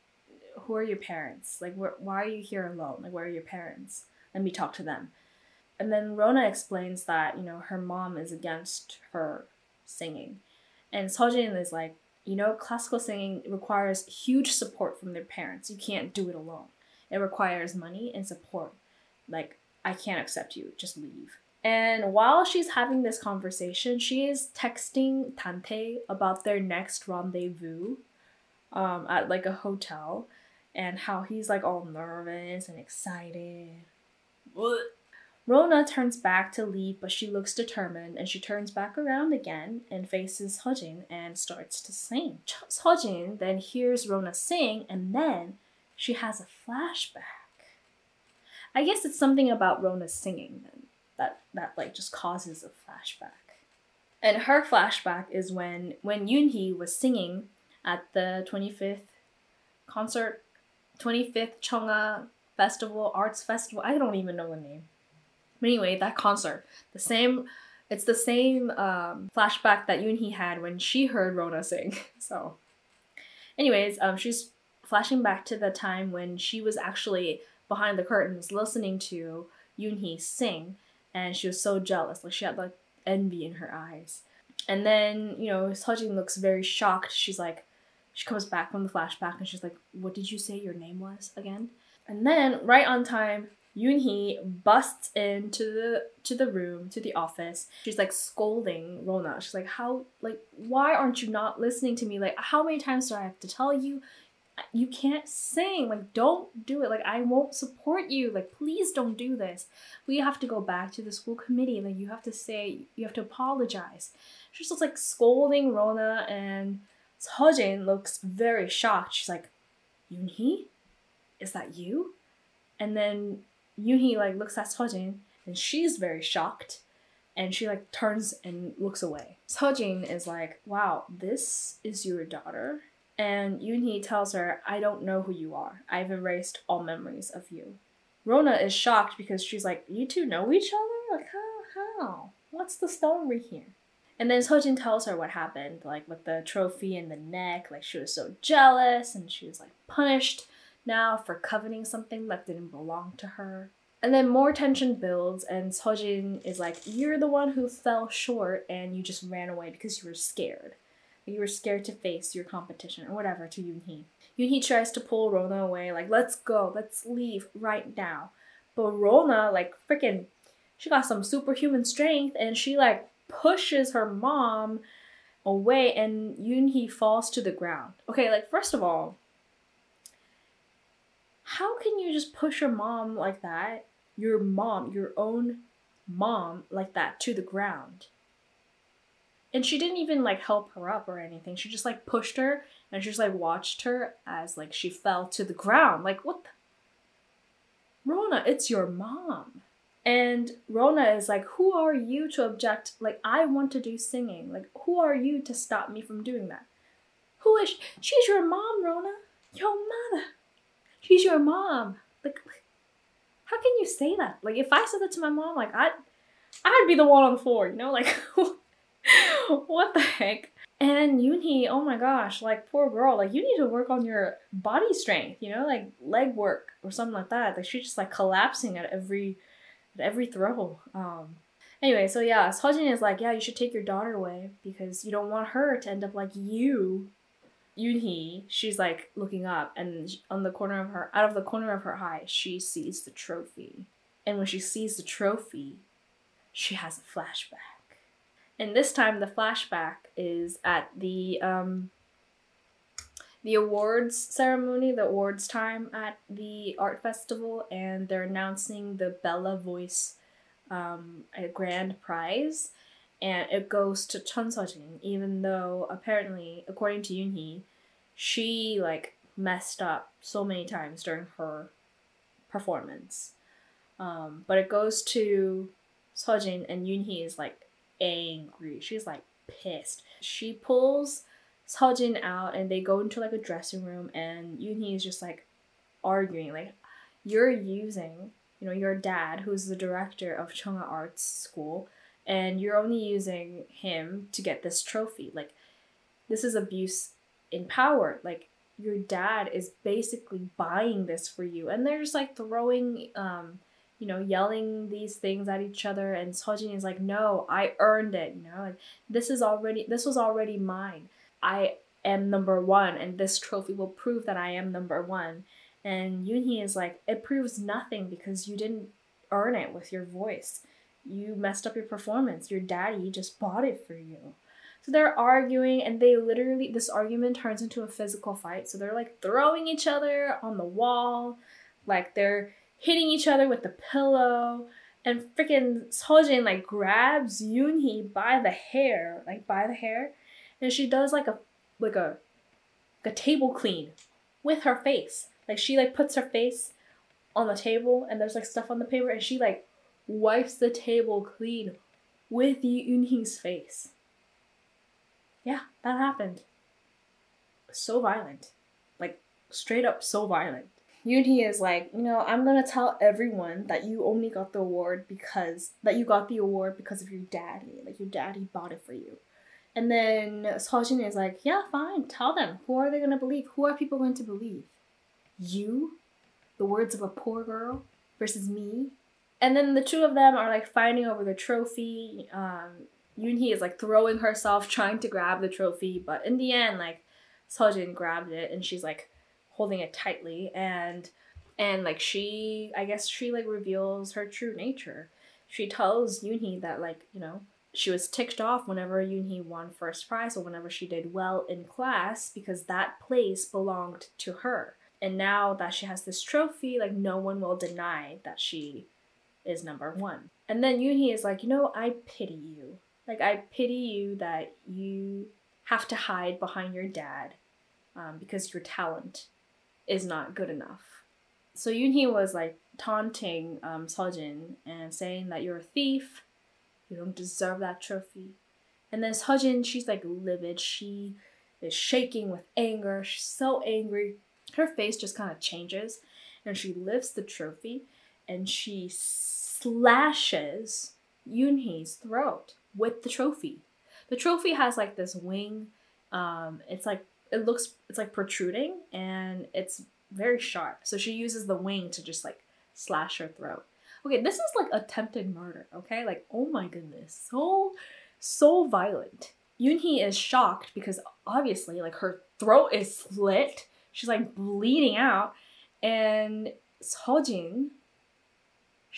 who are your parents? Like, wh- why are you here alone? Like, where are your parents? Let me talk to them. And then Rona explains that, you know, her mom is against her singing. And Sejin is like, you know, classical singing requires huge support from their parents. You can't do it alone. It requires money and support. Like, I can't accept you. Just leave. And while she's having this conversation, she is texting Dante about their next rendezvous um, at like a hotel and how he's like all nervous and excited. Rona turns back to leave, but she looks determined and she turns back around again and faces Sejin and starts to sing. Sejin then hears Rona sing and then she has a flashback. I guess it's something about Rona singing then that, that like just causes a flashback. And her flashback is when when Yoonhee was singing at the 25th concert, 25th Cheonga Festival, Arts Festival. I don't even know the name. But anyway, that concert, the same, it's the same um, flashback that Yoonhee had when she heard Rona sing. So, anyways, um, she's flashing back to the time when she was actually behind the curtains listening to Yoonhee sing, and she was so jealous. Like she had like envy in her eyes. And then, you know, Sejin looks very shocked. She's like, she comes back from the flashback and she's like, What did you say your name was again? And then, right on time, Yoonhee busts into the to the room to the office. She's like scolding Rona. She's like, "How like why aren't you not listening to me? Like how many times do I have to tell you you can't sing. Like, don't do it. Like, I won't support you. Like, please don't do this. We have to go back to the school committee. Like, you have to say, you have to apologize. She's just like scolding Rona, and Sejin looks very shocked. She's like, Yoonhee? Is that you? And then Yoonhee like looks at Sejin, and she's very shocked. And she like turns and looks away. Sejin is like, wow, this is your daughter? And Yoonhee tells her, I don't know who you are. I've erased all memories of you. Rona is shocked because she's like, You two know each other? Like, how? How? What's the story here? And then Sojin tells her what happened, like with the trophy in the neck. Like, she was so jealous and she was like punished now for coveting something that didn't belong to her. And then more tension builds, and Sojin is like, You're the one who fell short and you just ran away because you were scared you were scared to face your competition or whatever to Yoonhee. Yoonhee tries to pull Rona away, like, let's go, let's leave right now. But Rona, like, freaking, she got some superhuman strength and she, like, pushes her mom away and Yoonhee falls to the ground. Okay, like, first of all, how can you just push your mom like that? Your mom, your own mom, like that to the ground? And she didn't even like help her up or anything. She just like pushed her and she just like watched her as like she fell to the ground. Like what? The? Rona, it's your mom. And Rona is like, who are you to object? Like I want to do singing. Like who are you to stop me from doing that? Who is she? She's your mom, Rona. Your mother. She's your mom. Like, how can you say that? Like if I said that to my mom, like I'd I'd be the one on the floor, you know? Like what the heck? And Yoonhee, oh my gosh, like poor girl, like you need to work on your body strength, you know, like leg work or something like that. Like she's just like collapsing at every at every throw. Um anyway, so yeah, Sejin is like, yeah, you should take your daughter away because you don't want her to end up like you. Yoonhee, she's like looking up and on the corner of her out of the corner of her eye, she sees the trophy. And when she sees the trophy, she has a flashback and this time the flashback is at the um, the awards ceremony, the awards time at the art festival, and they're announcing the Bella Voice um, grand prize, and it goes to Chun Sejin, even though apparently, according to Yoonhee, she like messed up so many times during her performance. Um, but it goes to Sejin, and Yoonhee is like angry. She's like pissed. She pulls Sejin out and they go into like a dressing room and Yoonhee is just like arguing like you're using, you know, your dad who's the director of Cheonga Arts School and you're only using him to get this trophy. Like this is abuse in power. Like your dad is basically buying this for you and they're just like throwing um you know, yelling these things at each other and Sejin is like, no, I earned it, you know, like this is already this was already mine. I am number one and this trophy will prove that I am number one. And Yoonhee is like, it proves nothing because you didn't earn it with your voice. You messed up your performance. Your daddy just bought it for you. So they're arguing, and they literally, this argument turns into a physical fight. So they're like throwing each other on the wall, like they're hitting each other with the pillow. And freaking Sejin like grabs Yoonhee by the hair, like by the hair, and she does like a like a like a table clean with her face. Like she like puts her face on the table and there's like stuff on the paper and she like wipes the table clean with Yoonhee's face. Yeah, that happened. So violent. Like, straight up so violent. Yoonhee is like, you know, I'm gonna tell everyone that you only got the award because that you got the award because of your daddy. Like your daddy bought it for you. And then Sojin is like, yeah, fine, tell them. Who are they gonna believe? Who are people going to believe? You? The words of a poor girl versus me? And then the two of them are like fighting over the trophy. Um, Yoonhee is like throwing herself, trying to grab the trophy, but in the end, like Sojin grabbed it and she's like holding it tightly and and like she I guess she like reveals her true nature. She tells Yoonhee that like, you know, she was ticked off whenever Yoonhee won first prize or whenever she did well in class because that place belonged to her. And now that she has this trophy, like no one will deny that she is number one. And then Yoonhee is like, you know, I pity you. Like I pity you that you have to hide behind your dad um, because your talent is not good enough. So Yoonhee was like taunting um, Sejin and saying that you're a thief, you don't deserve that trophy. And then Sejin, she's like livid. She is shaking with anger. She's so angry. Her face just kind of changes, and she lifts the trophy and she slashes Yoonhee's throat with the trophy. The trophy has like this wing. Um, it's like it looks it's like protruding and it's very sharp. So she uses the wing to just like slash her throat. Okay, this is like attempted murder, okay? Like, oh my goodness. So so violent. Yoonhee is shocked because obviously like her throat is slit. She's like bleeding out and Sojin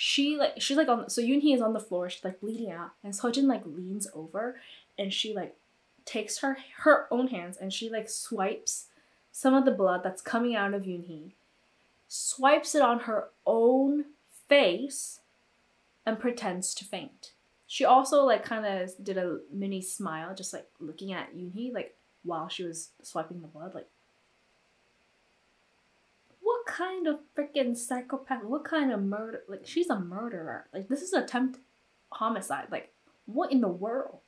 she like she's like on so Yoonhee is on the floor, she's like bleeding out, and Sojin like leans over and she like takes her her own hands and she like swipes some of the blood that's coming out of Yoonhee, swipes it on her own face, and pretends to faint. She also like kind of did a mini smile, just like looking at Yoonhee, like while she was swiping the blood, like what kind of freaking psychopath? What kind of murder? Like she's a murderer. Like this is attempt homicide. Like what in the world?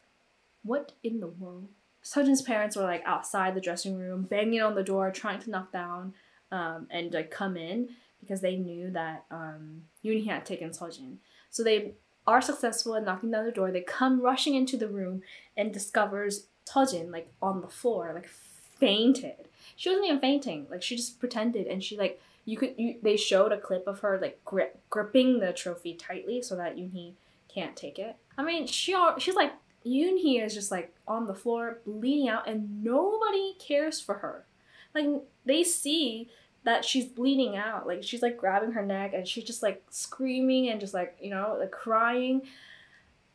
What in the world? Sejin's parents were like outside the dressing room, banging on the door, trying to knock down um, and like come in because they knew that um, Yoonhee had taken Sejin. So they are successful in knocking down the door. They come rushing into the room and discovers Sejin like on the floor, like fainted. She wasn't even fainting. Like she just pretended, and she like you could. You, they showed a clip of her like grip gripping the trophy tightly so that Yoonhee can't take it. I mean, she she's like Yoonhee is just like on the floor bleeding out and nobody cares for her. Like they see that she's bleeding out. Like she's like grabbing her neck and she's just like screaming and just like, you know, like crying.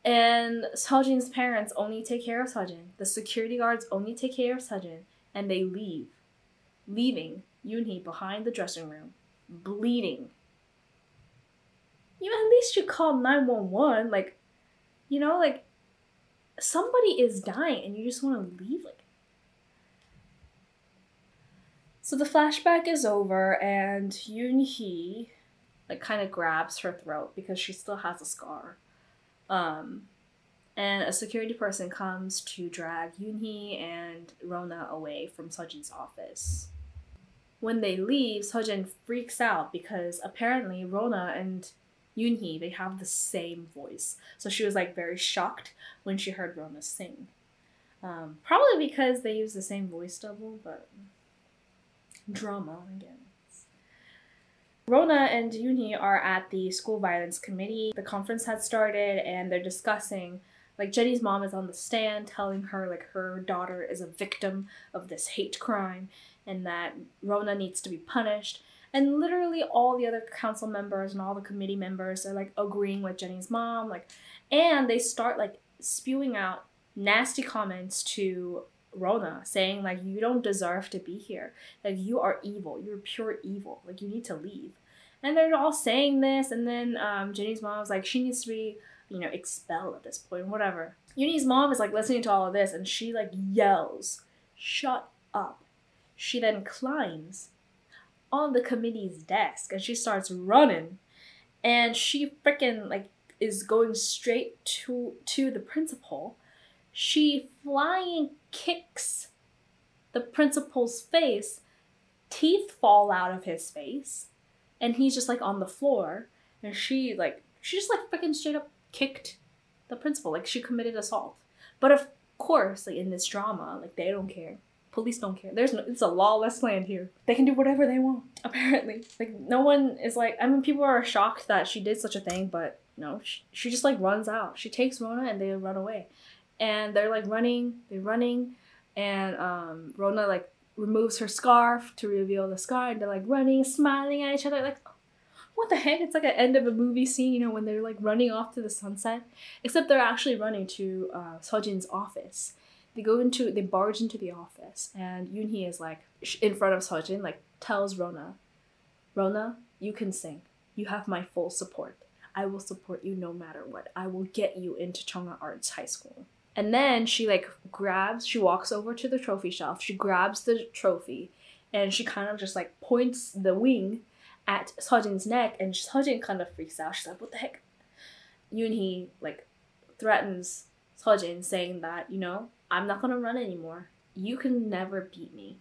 And Sejin's parents only take care of Sejin. The security guards only take care of Sejin and they leave, leaving Yoonhee behind the dressing room, bleeding. You know, at least you call 911. Like, you know, like somebody is dying and you just want to leave like so the flashback is over and Yoon Hee like kind of grabs her throat because she still has a scar. Um, and a security person comes to drag Yoon Hee and Rona away from Sejin's office. When they leave, Sejin freaks out because apparently Rona and Yoonhee, they have the same voice. So she was like very shocked when she heard Rona sing. Um, probably because they use the same voice double, but drama again. Rona and Yoonhee are at the school violence committee. The conference had started and they're discussing like Jenny's mom is on the stand telling her like her daughter is a victim of this hate crime and that Rona needs to be punished and literally all the other council members and all the committee members are like agreeing with Jenny's mom like and they start like spewing out nasty comments to Rona saying like you don't deserve to be here. Like you are evil. You're pure evil. Like you need to leave. And they're all saying this and then um, Jenny's mom was like she needs to be you know expelled at this point whatever. Yoonhee's mom is like listening to all of this and she like yells shut up. She then climbs on the committee's desk and she starts running and she freaking like is going straight to to the principal she flying kicks the principal's face. Teeth fall out of his face, and he's just like on the floor. And she like she just like freaking straight up kicked the principal. Like she committed assault. But of course, like in this drama, like they don't care. Police don't care. There's no, it's a lawless land here. They can do whatever they want. Apparently, like no one is like. I mean, people are shocked that she did such a thing, but no, she, she just like runs out. She takes Rona and they run away, and they're like running. They're running, and um, Rona like removes her scarf to reveal the scar, and they're like running, smiling at each other, like what the heck? It's like an end of a movie scene, you know, when they're like running off to the sunset. Except they're actually running to uh, Sojin's office. They go into, they barge into the office, and Yoonhee is like in front of Sojin, like tells Rona, Rona, you can sing. You have my full support. I will support you no matter what. I will get you into Chunga Arts High School. And then she like grabs, she walks over to the trophy shelf. She grabs the trophy, and she kind of just like points the wing at Sojin's neck, and Sojin kind of freaks out. She's like, "What the heck?" Yoonhee like threatens Sojin, saying that you know I'm not gonna run anymore. You can never beat me.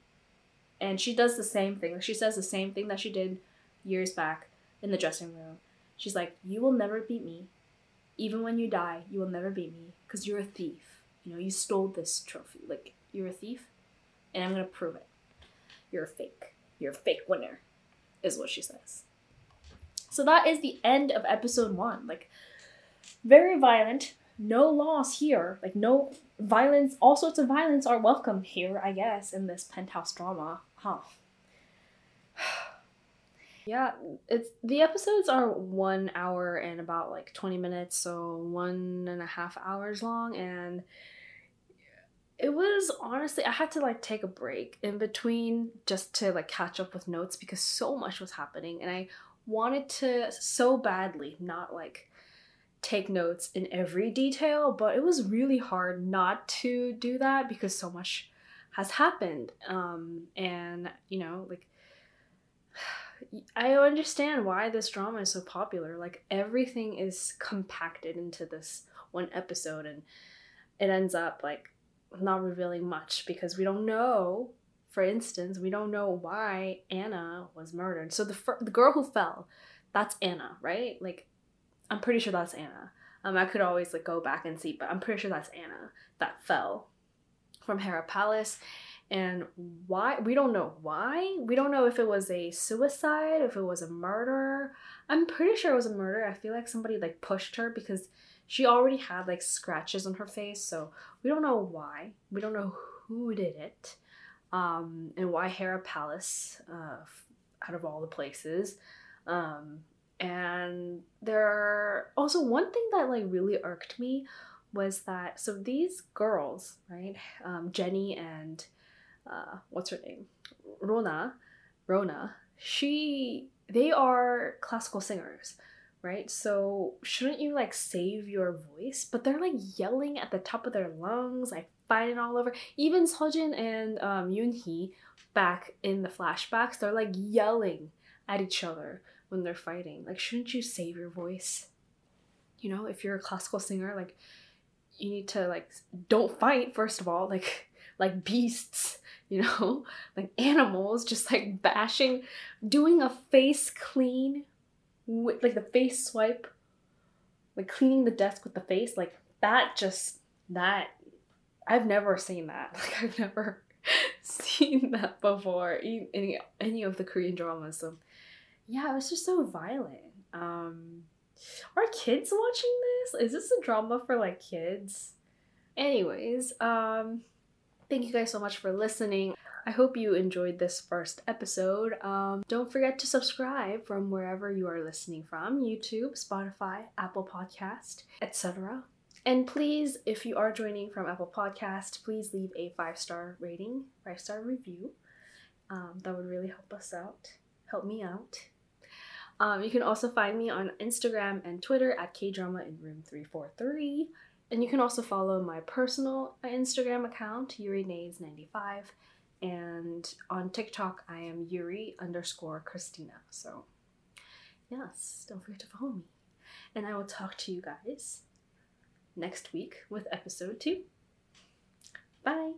And she does the same thing. She says the same thing that she did years back in the dressing room. She's like, "You will never beat me. Even when you die, you will never beat me because you're a thief. You know, you stole this trophy. Like you're a thief, and I'm gonna prove it. You're a fake. You're a fake winner." is what she says. So that is the end of episode one. Like, very violent. No loss here. Like, no violence. All sorts of violence are welcome here, I guess, in this penthouse drama. Huh. yeah, it's the episodes are one hour and about like 20 minutes, so one and a half hours long, and it was honestly I had to like take a break in between just to like catch up with notes because so much was happening and I wanted to so badly not like take notes in every detail, but it was really hard not to do that because so much has happened. Um and you know, like I understand why this drama is so popular. Like everything is compacted into this one episode and it ends up like not revealing much because we don't know for instance we don't know why anna was murdered so the fir- the girl who fell that's anna right like i'm pretty sure that's anna um i could always like go back and see but i'm pretty sure that's anna that fell from hera palace and why we don't know why we don't know if it was a suicide if it was a murder i'm pretty sure it was a murder i feel like somebody like pushed her because she already had like scratches on her face, so we don't know why. We don't know who did it, um, and why Hera Palace, uh, out of all the places. Um, and there also one thing that like really irked me was that so these girls, right, um, Jenny and uh, what's her name, Rona, Rona, she they are classical singers right? So shouldn't you like save your voice? But they're like yelling at the top of their lungs, like fighting all over. Even Sojin and um, Yoonhee back in the flashbacks, they're like yelling at each other when they're fighting. Like, shouldn't you save your voice? You know, if you're a classical singer, like you need to like don't fight first of all, like like beasts, you know, like animals, just like bashing, doing a face clean with like the face swipe, like cleaning the desk with the face, like that just that I've never seen that. Like I've never seen that before in any any of the Korean dramas. So yeah, it was just so violent. Um are kids watching this? Is this a drama for like kids? Anyways, um thank you guys so much for listening. I hope you enjoyed this first episode. Um, don't forget to subscribe from wherever you are listening from YouTube, Spotify, Apple Podcast, etc. And please, if you are joining from Apple Podcast, please leave a five star rating, five star review. Um, that would really help us out, help me out. Um, you can also find me on Instagram and Twitter at kdrama in room 343. And you can also follow my personal Instagram account, YuriNays95 and on TikTok, I am Yuri underscore Christina. So, yes, don't forget to follow me. And I will talk to you guys next week with episode two. Bye.